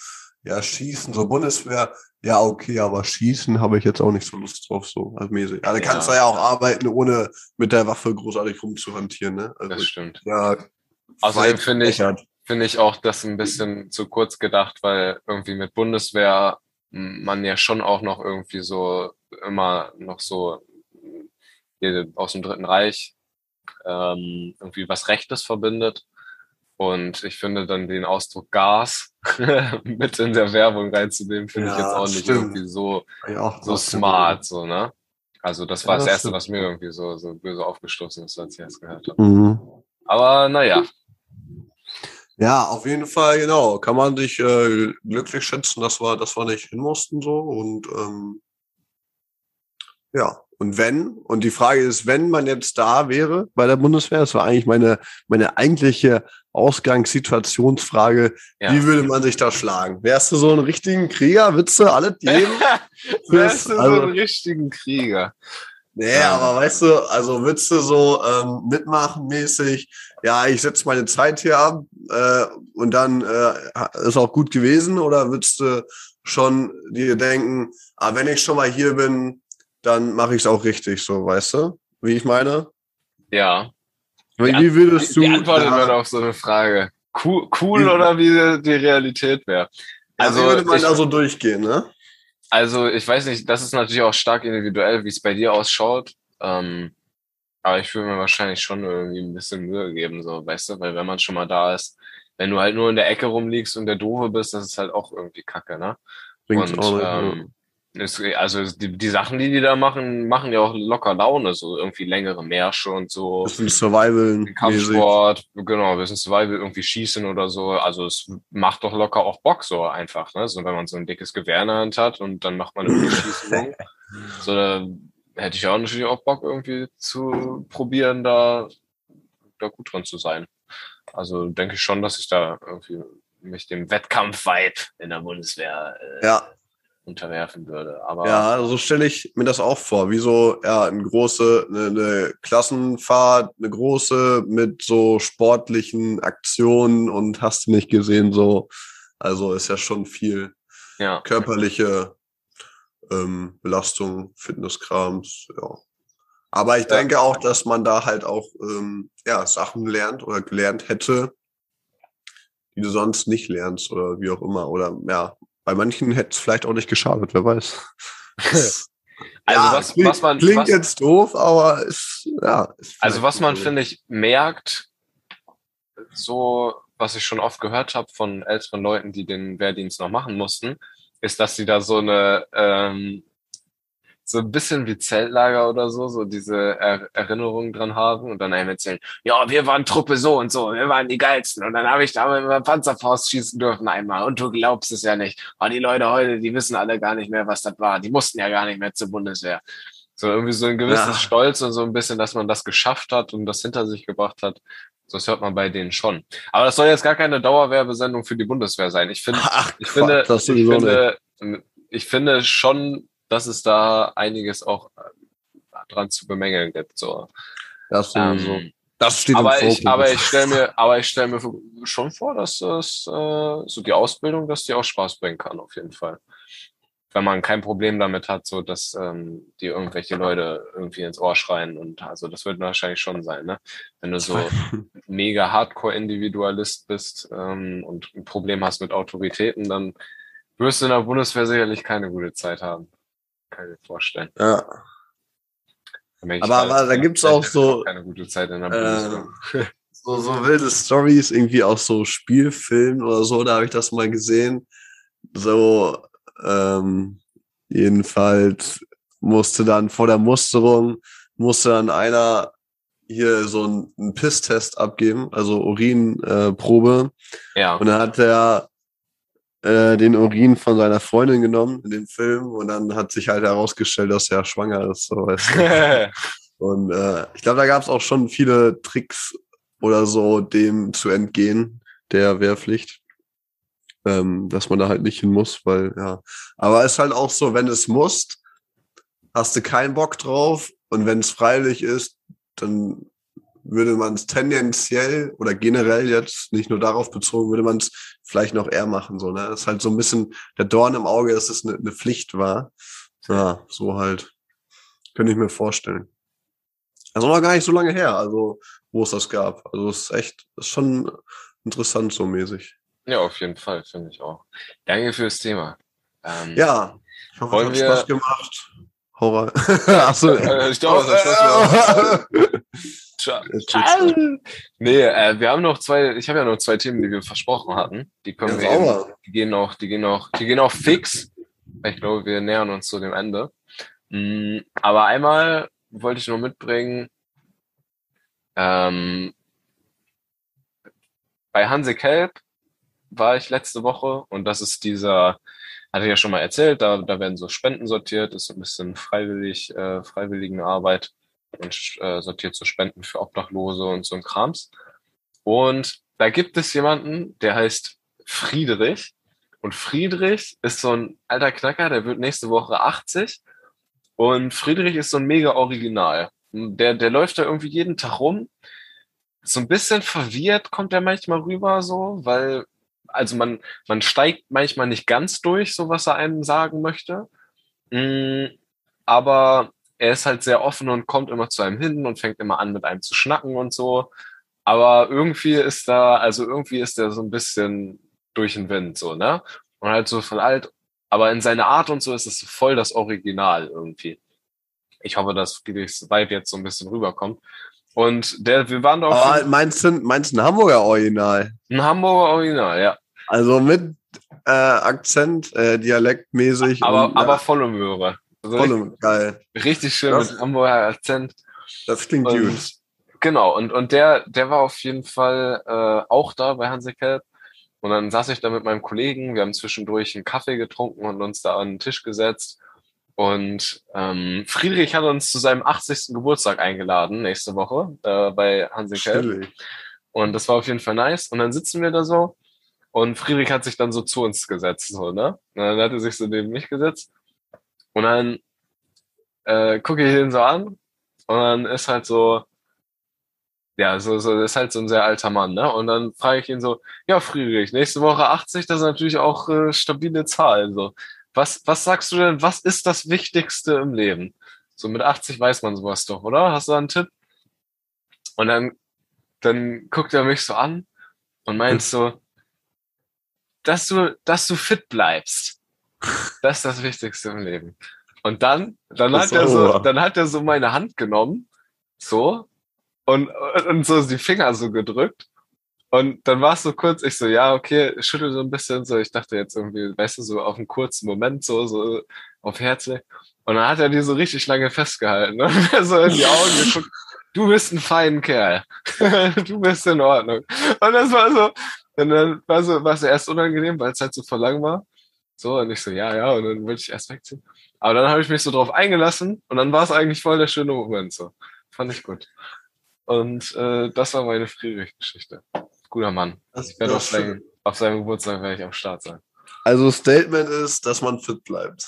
ja, schießen, so Bundeswehr, ja, okay, aber schießen habe ich jetzt auch nicht so Lust drauf, so als mäßig. Also Ja. kannst du ja auch arbeiten, ohne mit der Waffe großartig rumzuhantieren, ne? Also, Das stimmt. ja, Außerdem finde ich, finde ich auch das ein bisschen zu kurz gedacht, weil irgendwie mit Bundeswehr man ja schon auch noch irgendwie so immer noch so aus dem Dritten Reich ähm, irgendwie was Rechtes verbindet. Und ich finde dann den Ausdruck Gas mit in der Werbung reinzunehmen, finde ich Ja, jetzt auch nicht stimmt. irgendwie so, Ja, auch so smart, so, ne? Also das war Ja, das das Erste, stimmt. was mir irgendwie so, so böse aufgestoßen ist, als ich das gehört habe. Mhm. Aber naja, Ja, auf jeden Fall, genau. Kann man sich äh, glücklich schätzen, dass wir, dass wir nicht hin mussten so. Und ähm, ja, und wenn, und die Frage ist, wenn man jetzt da wäre bei der Bundeswehr, das war eigentlich meine, meine eigentliche Ausgangssituationsfrage, ja. wie würde man sich da schlagen? Wärst du so ein richtigen Krieger? Würdest du alles geben? Wärst du so also- einen richtigen Krieger? Nee, Ja. aber weißt du, also würdest du so ähm, mitmachen mäßig, ja, ich setze meine Zeit hier ab äh, und dann äh, ist auch gut gewesen oder würdest du schon dir denken, ah, wenn ich schon mal hier bin, dann mache ich es auch richtig, so, weißt du, wie ich meine? Ja. Wie, wie würdest du Antwort da- wird auf so eine Frage. Cool, cool Wie- oder wie die- Realität wäre? also, Also, wie würde man ich- da so durchgehen, ne? Also ich weiß nicht, das ist natürlich auch stark individuell, wie es bei dir ausschaut. Ähm, aber ich würde mir wahrscheinlich schon irgendwie ein bisschen Mühe geben, so, weißt du, weil wenn man schon mal da ist, wenn du halt nur in der Ecke rumliegst und der Doofe bist, das ist halt auch irgendwie kacke, ne? Bringt's und auch ähm, es, also die, die Sachen, die die da machen, machen ja auch locker Laune, so irgendwie längere Märsche und so. bisschen Survival mäßig. Kampfsport, genau, wir sind Survival, irgendwie schießen oder so. Also es macht doch locker auch Bock so einfach, ne? So wenn man so ein dickes Gewehr in der Hand hat und dann macht man irgendwie Schießübungen. So, da hätte ich auch natürlich auch Bock irgendwie zu probieren, da, da gut drin zu sein. Also denke ich schon, dass ich da irgendwie mich dem Wettkampf-Vibe in der Bundeswehr äh, Ja, unterwerfen würde. Aber Ja, so stelle ich mir das auch vor. Wie so, ja, eine große, eine, eine Klassenfahrt, eine große mit so sportlichen Aktionen und hast du nicht gesehen, so. Also ist ja schon viel ja. körperliche ähm, Belastung, Fitnesskrams, ja. Aber ich Ja. denke auch, dass man da halt auch ähm, ja, Sachen lernt oder gelernt hätte, die du sonst nicht lernst oder wie auch immer. Oder ja, bei manchen hätte es vielleicht auch nicht geschadet, wer weiß. Also Ja, was, klingt, was man, klingt was, jetzt doof, aber ist ja. Ist Also was man, finde ich, merkt, so, was ich schon oft gehört habe von älteren Leuten, die den Wehrdienst noch machen mussten, ist, dass sie da so eine, ähm, so ein bisschen wie Zeltlager oder so, so diese er Erinnerungen dran haben und dann einem erzählen, ja, wir waren Truppe so und so, wir waren die geilsten und dann habe ich da mit meiner Panzerfaust schießen dürfen einmal und du glaubst es ja nicht. Aber die Leute heute, die wissen alle gar nicht mehr, was das war. Die mussten ja gar nicht mehr zur Bundeswehr. So irgendwie so ein gewisses Ja. Stolz und so ein bisschen, dass man das geschafft hat und das hinter sich gebracht hat. So, Das hört man bei denen schon. Aber das soll jetzt gar keine Dauerwerbesendung für die Bundeswehr sein. Ich finde, ich finde, ich finde, ich finde schon, dass es da einiges auch äh, dran zu bemängeln gibt. So. Das. Ähm, das steht aber im ich, aber ich stelle mir, aber ich stelle mir schon vor, dass das äh, so die Ausbildung, dass die auch Spaß bringen kann, auf jeden Fall. Wenn man kein Problem damit hat, so dass ähm, die irgendwelche Leute irgendwie ins Ohr schreien und also das wird wahrscheinlich schon sein, ne? Wenn du so mega Hardcore-Individualist bist ähm, und ein Problem hast mit Autoritäten, dann wirst du in der Bundeswehr sicherlich keine gute Zeit haben. Kann ich mir vorstellen. ja. Bin ich Aber- aber da gibt's auch so, keine gute Zeit in der äh, so, so wilde Stories, irgendwie auch so Spielfilmen oder so, da habe ich das mal gesehen. So, ähm, jedenfalls musste dann vor der Musterung, musste dann einer hier so einen, einen Pisstest abgeben, also Urinprobe. Äh. Ja. Und dann hat er äh, den Urin von seiner Freundin genommen in dem Film und dann hat sich halt herausgestellt, dass er schwanger ist. So, weißt du? Und äh, ich glaube, da gab es auch schon viele Tricks oder so, dem zu entgehen, der Wehrpflicht. Ähm, dass man da halt nicht hin muss, weil, ja. Aber es ist halt auch so, wenn es musst, hast du keinen Bock drauf und wenn es freiwillig ist, dann würde man es tendenziell oder generell jetzt, nicht nur darauf bezogen, würde man es vielleicht noch eher machen. So, ne? Das ist halt so ein bisschen der Dorn im Auge, dass es eine, eine Pflicht war. Ja, so halt. Könnte ich mir vorstellen. Also noch gar nicht so lange her, also wo es das gab. Also es ist echt, ist schon interessant so mäßig. Ja, auf jeden Fall, finde ich auch. Danke fürs Thema. Ähm, Ja, ich hoffe, es hat Spaß gemacht. Rein. Achso. Äh, ich glaube, Ciao. Nee, äh, wir haben noch zwei, ich habe ja noch zwei Themen, die wir versprochen hatten. Die können Ja, wir eben, die gehen auch, die gehen auch, die gehen auch fix. Ich glaube, wir nähern uns zu dem Ende. Mm, aber einmal wollte ich noch mitbringen, ähm, bei Hanse Kelp war ich letzte Woche und das ist dieser, hatte ich ja schon mal erzählt, da, da werden so Spenden sortiert, ist so ein bisschen freiwillig, äh, freiwillige Arbeit und äh, sortiert so Spenden für Obdachlose und so ein Krams. Und da gibt es jemanden, der heißt Friedrich. Und Friedrich ist so ein alter Knacker, der wird nächste Woche 80. Und Friedrich ist so ein mega Original. Der, der läuft da irgendwie jeden Tag rum. So ein bisschen verwirrt kommt er manchmal rüber, so, weil, also man, man steigt manchmal nicht ganz durch, so was er einem sagen möchte. Mm, aber er ist halt sehr offen und kommt immer zu einem hin und fängt immer an, mit einem zu schnacken und so. Aber irgendwie ist da, also irgendwie ist er so ein bisschen durch den Wind, so, ne? Und halt so von alt, aber in seiner Art und so ist es voll das Original irgendwie. Ich hoffe, dass Friedrichs Vibe jetzt so ein bisschen rüberkommt. Und der, wir waren doch. Aber meinst du, meinst du ein Hamburger Original? Ein Hamburger Original, ja. Also mit äh, Akzent, äh, dialektmäßig. Aber, und, aber ja, voll im Hörer. Also voll und geil. richtig schön Das- mit Hamburger Akzent. Das klingt gut. Und, genau, und, und der, der war auf jeden Fall äh, auch da bei Hansi Kelp. Und dann saß ich da mit meinem Kollegen, wir haben zwischendurch einen Kaffee getrunken und uns da an den Tisch gesetzt. Und ähm, Friedrich hat uns zu seinem 80. Geburtstag eingeladen, nächste Woche, äh, bei Hansi Kelp. Und das war auf jeden Fall nice. Und dann sitzen wir da so und Friedrich hat sich dann so zu uns gesetzt, so, ne? Und dann hat er sich so neben mich gesetzt. Und dann äh, gucke ich ihn so an und dann ist halt so, ja, so, so ist halt so ein sehr alter Mann, ne? Und dann frage ich ihn so, ja, Friedrich, nächste Woche 80, das ist natürlich auch äh, stabile Zahl. So, was, was sagst du denn, was ist das Wichtigste im Leben? So mit 80 weiß man sowas doch, oder? Hast du da einen Tipp? Und dann, dann guckt er mich so an und meint so, dass du, dass du fit bleibst. Das ist das Wichtigste im Leben. Und dann, dann hat er so, dann hat er so meine Hand genommen, so, und, und so die Finger so gedrückt. Und dann war es so kurz, ich so, ja, okay, schüttel so ein bisschen, so, ich dachte jetzt irgendwie, weißt du, so auf einen kurzen Moment, so, so auf Herzlich. Und dann hat er die so richtig lange festgehalten und mir so in die Augen geguckt, du bist ein feiner Kerl. du bist in Ordnung. Und das war so, und dann war so, war es erst unangenehm, weil es halt so verlang war. So, und ich so, ja, ja, und dann wollte ich erst wegziehen. Aber dann habe ich mich so drauf eingelassen und dann war es eigentlich voll der schöne Moment, so. Fand ich gut. Und äh, das war meine Friedrich-Geschichte. Guter Mann. Das Ich werde auf, seinem, auf seinem Geburtstag werde ich am Start sein. Also Statement ist, dass man fit bleibt.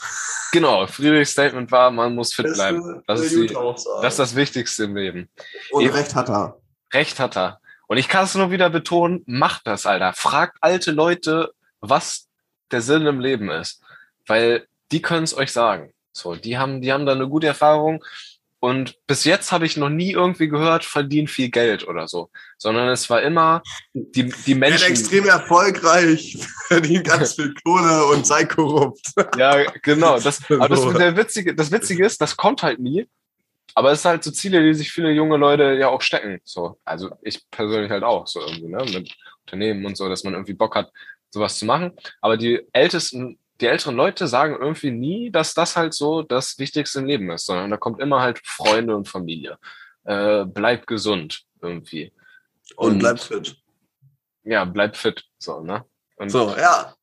Genau, Friedrichs Statement war, man muss fit Das bleiben. Das ist, die, das ist das Wichtigste im Leben. Und eben- recht hat er. Recht hat er. Und ich kann es nur wieder betonen, macht das, Alter. Fragt alte Leute, was der Sinn im Leben ist. Weil die können es euch sagen. So, die haben, die haben da eine gute Erfahrung. Und bis jetzt habe ich noch nie irgendwie gehört, verdient viel Geld oder so. Sondern es war immer die, die Menschen. extrem erfolgreich, verdient ganz viel Kohle und sei korrupt. Ja, genau. Das, aber das, der Witzige, das Witzige ist, das kommt halt nie. Aber es ist halt so Ziele, die sich viele junge Leute ja auch stecken. So, also ich persönlich halt auch so irgendwie, ne, mit Unternehmen und so, dass man irgendwie Bock hat, sowas zu machen. Aber die ältesten, die älteren Leute sagen irgendwie nie, dass das halt so das Wichtigste im Leben ist, sondern da kommt immer halt Freunde und Familie. Äh, bleib gesund irgendwie. Und bleib fit. Ja, bleib fit. So, ne? Und So. Ja.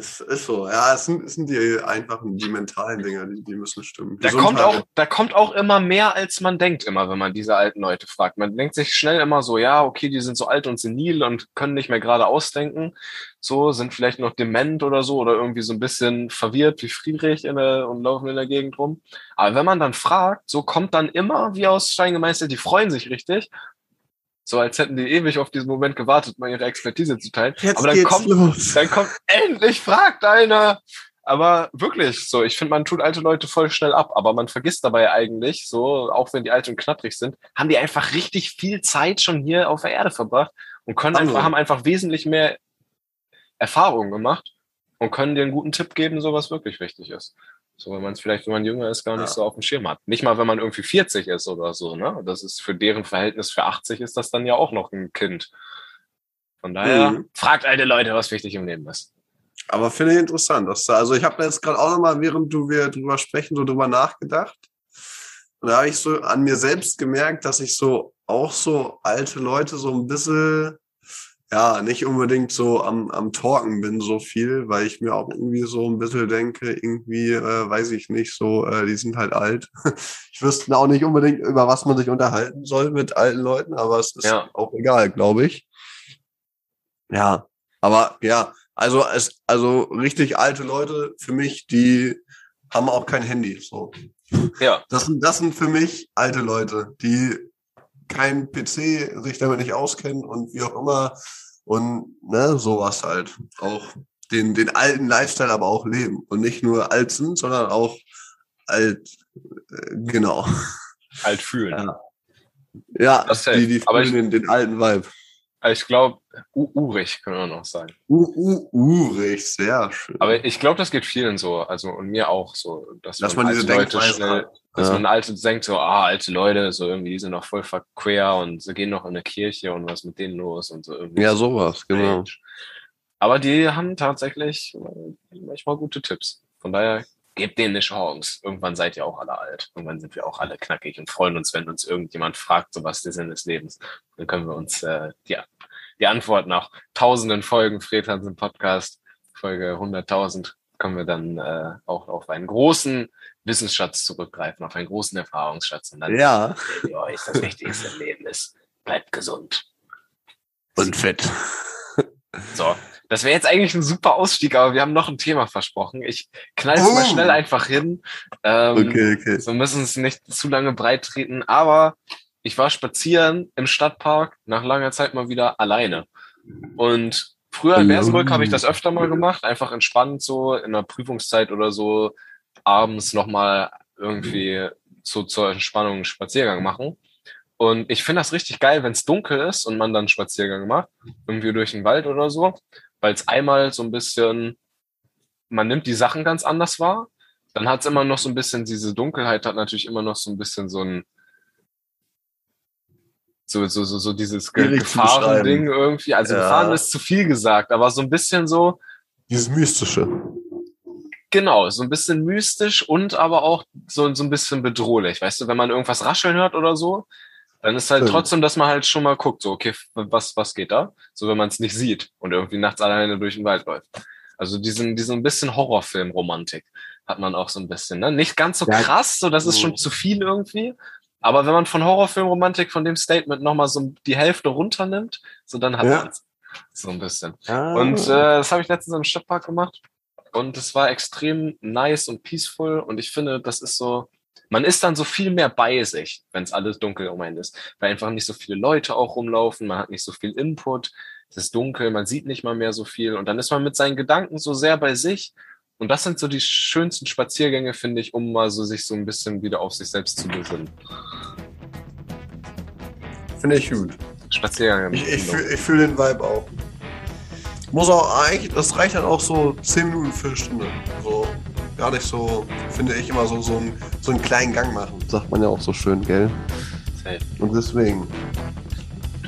Ist, ist so. Ja, es sind, es sind die einfachen, die mentalen Dinge, die, die müssen stimmen. Da Gesundheit. kommt auch, da kommt auch immer mehr, als man denkt, immer, wenn man diese alten Leute fragt. Man denkt sich schnell immer so, ja, okay, die sind so alt und senil und können nicht mehr gerade ausdenken. So, sind vielleicht noch dement oder so oder irgendwie so ein bisschen verwirrt wie Friedrich in der, und laufen in der Gegend rum. Aber wenn man dann fragt, so kommt dann immer wie aus Stein gemeißelt, die freuen sich richtig. So als hätten die ewig auf diesen Moment gewartet, mal ihre Expertise zu teilen. Jetzt Aber dann geht's kommt, los. dann kommt endlich fragt einer. Aber wirklich, so, ich finde, man tut alte Leute voll schnell ab, aber man vergisst dabei eigentlich, so, auch wenn die alt und knattrig sind, haben die einfach richtig viel Zeit schon hier auf der Erde verbracht und können Haben einfach, haben einfach wesentlich mehr Erfahrung gemacht und können dir einen guten Tipp geben, so was wirklich wichtig ist. So, wenn man es vielleicht, wenn man jünger ist, gar nicht Ja. so auf dem Schirm hat. Nicht mal, wenn man irgendwie 40 ist oder so, ne? Das ist für deren Verhältnis für 80 ist das dann ja auch noch ein Kind. Von daher, Mhm. fragt alte Leute, was wichtig im Leben ist. Aber finde ich interessant. Dass, da- also ich habe jetzt gerade auch nochmal, während du wir drüber sprechen, so drüber nachgedacht. Und da habe ich so an mir selbst gemerkt, dass ich so auch so alte Leute so ein bisschen, ja, nicht unbedingt so am, am Talken bin so viel, weil ich mir auch irgendwie so ein bisschen denke, irgendwie, äh, weiß ich nicht, so, äh, die sind halt alt. Ich wüsste auch nicht unbedingt, über was man sich unterhalten soll mit alten Leuten, aber es ist Ja. auch egal, glaube ich. Ja, aber ja, also es, also richtig alte Leute für mich, die haben auch kein Handy. So. Ja. Das sind, das sind für mich alte Leute, die kein PC sich damit nicht auskennen und wie auch immer. Und ne, sowas halt. Auch den, den alten Lifestyle aber auch leben. Und nicht nur alt sind, sondern auch alt, äh, genau. Alt fühlen. Ja. Ja, Das safe. die, die Aber fühlen den, den alten Vibe. Ich glaube, urig können wir noch sagen. Uh, uh, urig, sehr schön. Aber ich glaube, das geht vielen so, also und mir auch so, dass, Dass man diese alte Leute Denkweise schnell, hat. Dass Ja. man alte denkt so, ah, alte Leute, so irgendwie, die sind noch voll verquer und sie gehen noch in eine Kirche und was mit denen los und so irgendwie. ja, so sowas, genau. Aber die haben tatsächlich äh, manchmal gute Tipps. Von daher, gebt denen eine Chance. Irgendwann seid ihr auch alle alt. Irgendwann sind wir auch alle knackig und freuen uns, wenn uns irgendjemand fragt, so was der Sinn des Lebens. Dann können wir uns äh, die, die Antwort nach tausenden Folgen Fred Hansen Podcast, Folge 100.000, können wir dann äh, auch auf einen großen Wissensschatz zurückgreifen, auf einen großen Erfahrungsschatz. Und dann Ja, wir euch, das Wichtigste im Leben ist, bleibt gesund. und fett. So, das wäre jetzt eigentlich ein super Ausstieg, aber wir haben noch ein Thema versprochen. Ich knall es mal Oh. schnell einfach hin. Ähm, Okay, okay. So müssen es nicht zu lange breit treten, aber ich war spazieren im Stadtpark nach langer Zeit mal wieder alleine. Und früher in Bersenbrück habe ich das öfter mal gemacht, einfach entspannt so in der Prüfungszeit oder so abends nochmal irgendwie so zur Entspannung einen Spaziergang machen. Und ich finde das richtig geil, wenn es dunkel ist und man dann einen Spaziergang macht, irgendwie durch den Wald oder so, weil es einmal so ein bisschen, man nimmt die Sachen ganz anders wahr dann hat's immer noch so ein bisschen, diese Dunkelheit hat natürlich immer noch so ein bisschen so ein, so, so, so, so dieses zu Gefahrending irgendwie. Also Ja. Gefahren ist zu viel gesagt, aber so ein bisschen so, Dieses Mystische. Genau, so ein bisschen mystisch und aber auch so, so ein bisschen bedrohlich. Weißt du, wenn man irgendwas rascheln hört oder so, dann ist halt Stimmt. trotzdem, dass man halt schon mal guckt, so, okay, was, was geht da? So, wenn man es nicht sieht und irgendwie nachts alleine durch den Wald läuft. Also diesen, diesen ein bisschen Horrorfilm-Romantik hat man auch so ein bisschen, ne? Nicht ganz so Ja. krass, so das ist schon Mhm. zu viel irgendwie. Aber wenn man von Horrorfilm-Romantik von dem Statement nochmal so die Hälfte runternimmt, so dann hat Ja. man's. So ein bisschen. Ah. Und äh, das habe ich letztens im Stadtpark gemacht. Und es war extrem nice und peaceful. Und ich finde, das ist so, man ist dann so viel mehr bei sich, wenn es alles dunkel um einen ist. Weil einfach nicht so viele Leute auch rumlaufen, man hat nicht so viel Input, es ist dunkel, man sieht nicht mal mehr so viel. Und dann ist man mit seinen Gedanken so sehr bei sich. Und das sind so die schönsten Spaziergänge, finde ich, um mal so sich so ein bisschen wieder auf sich selbst zu besinnen. Finde ich gut. Spaziergänge. Ich, ich fühle fühl den Vibe auch. Muss auch eigentlich, das reicht dann auch so 10 Minuten, Viertelstunde. So, gar nicht so, finde ich immer so, so, ein, so einen kleinen Gang machen. Sagt man ja auch so schön, gell? Und deswegen,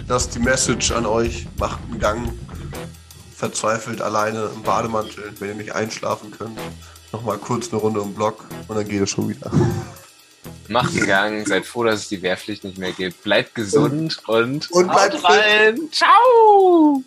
das ist die Message an euch. Macht einen Gang. Verzweifelt alleine im Bademantel, wenn ihr nicht einschlafen könnt. Nochmal kurz eine Runde im Block und dann geht es schon wieder. Macht einen Gang, seid froh, dass es die Wehrpflicht nicht mehr gibt. Bleibt gesund und, Und bleibt haut rein. Ciao!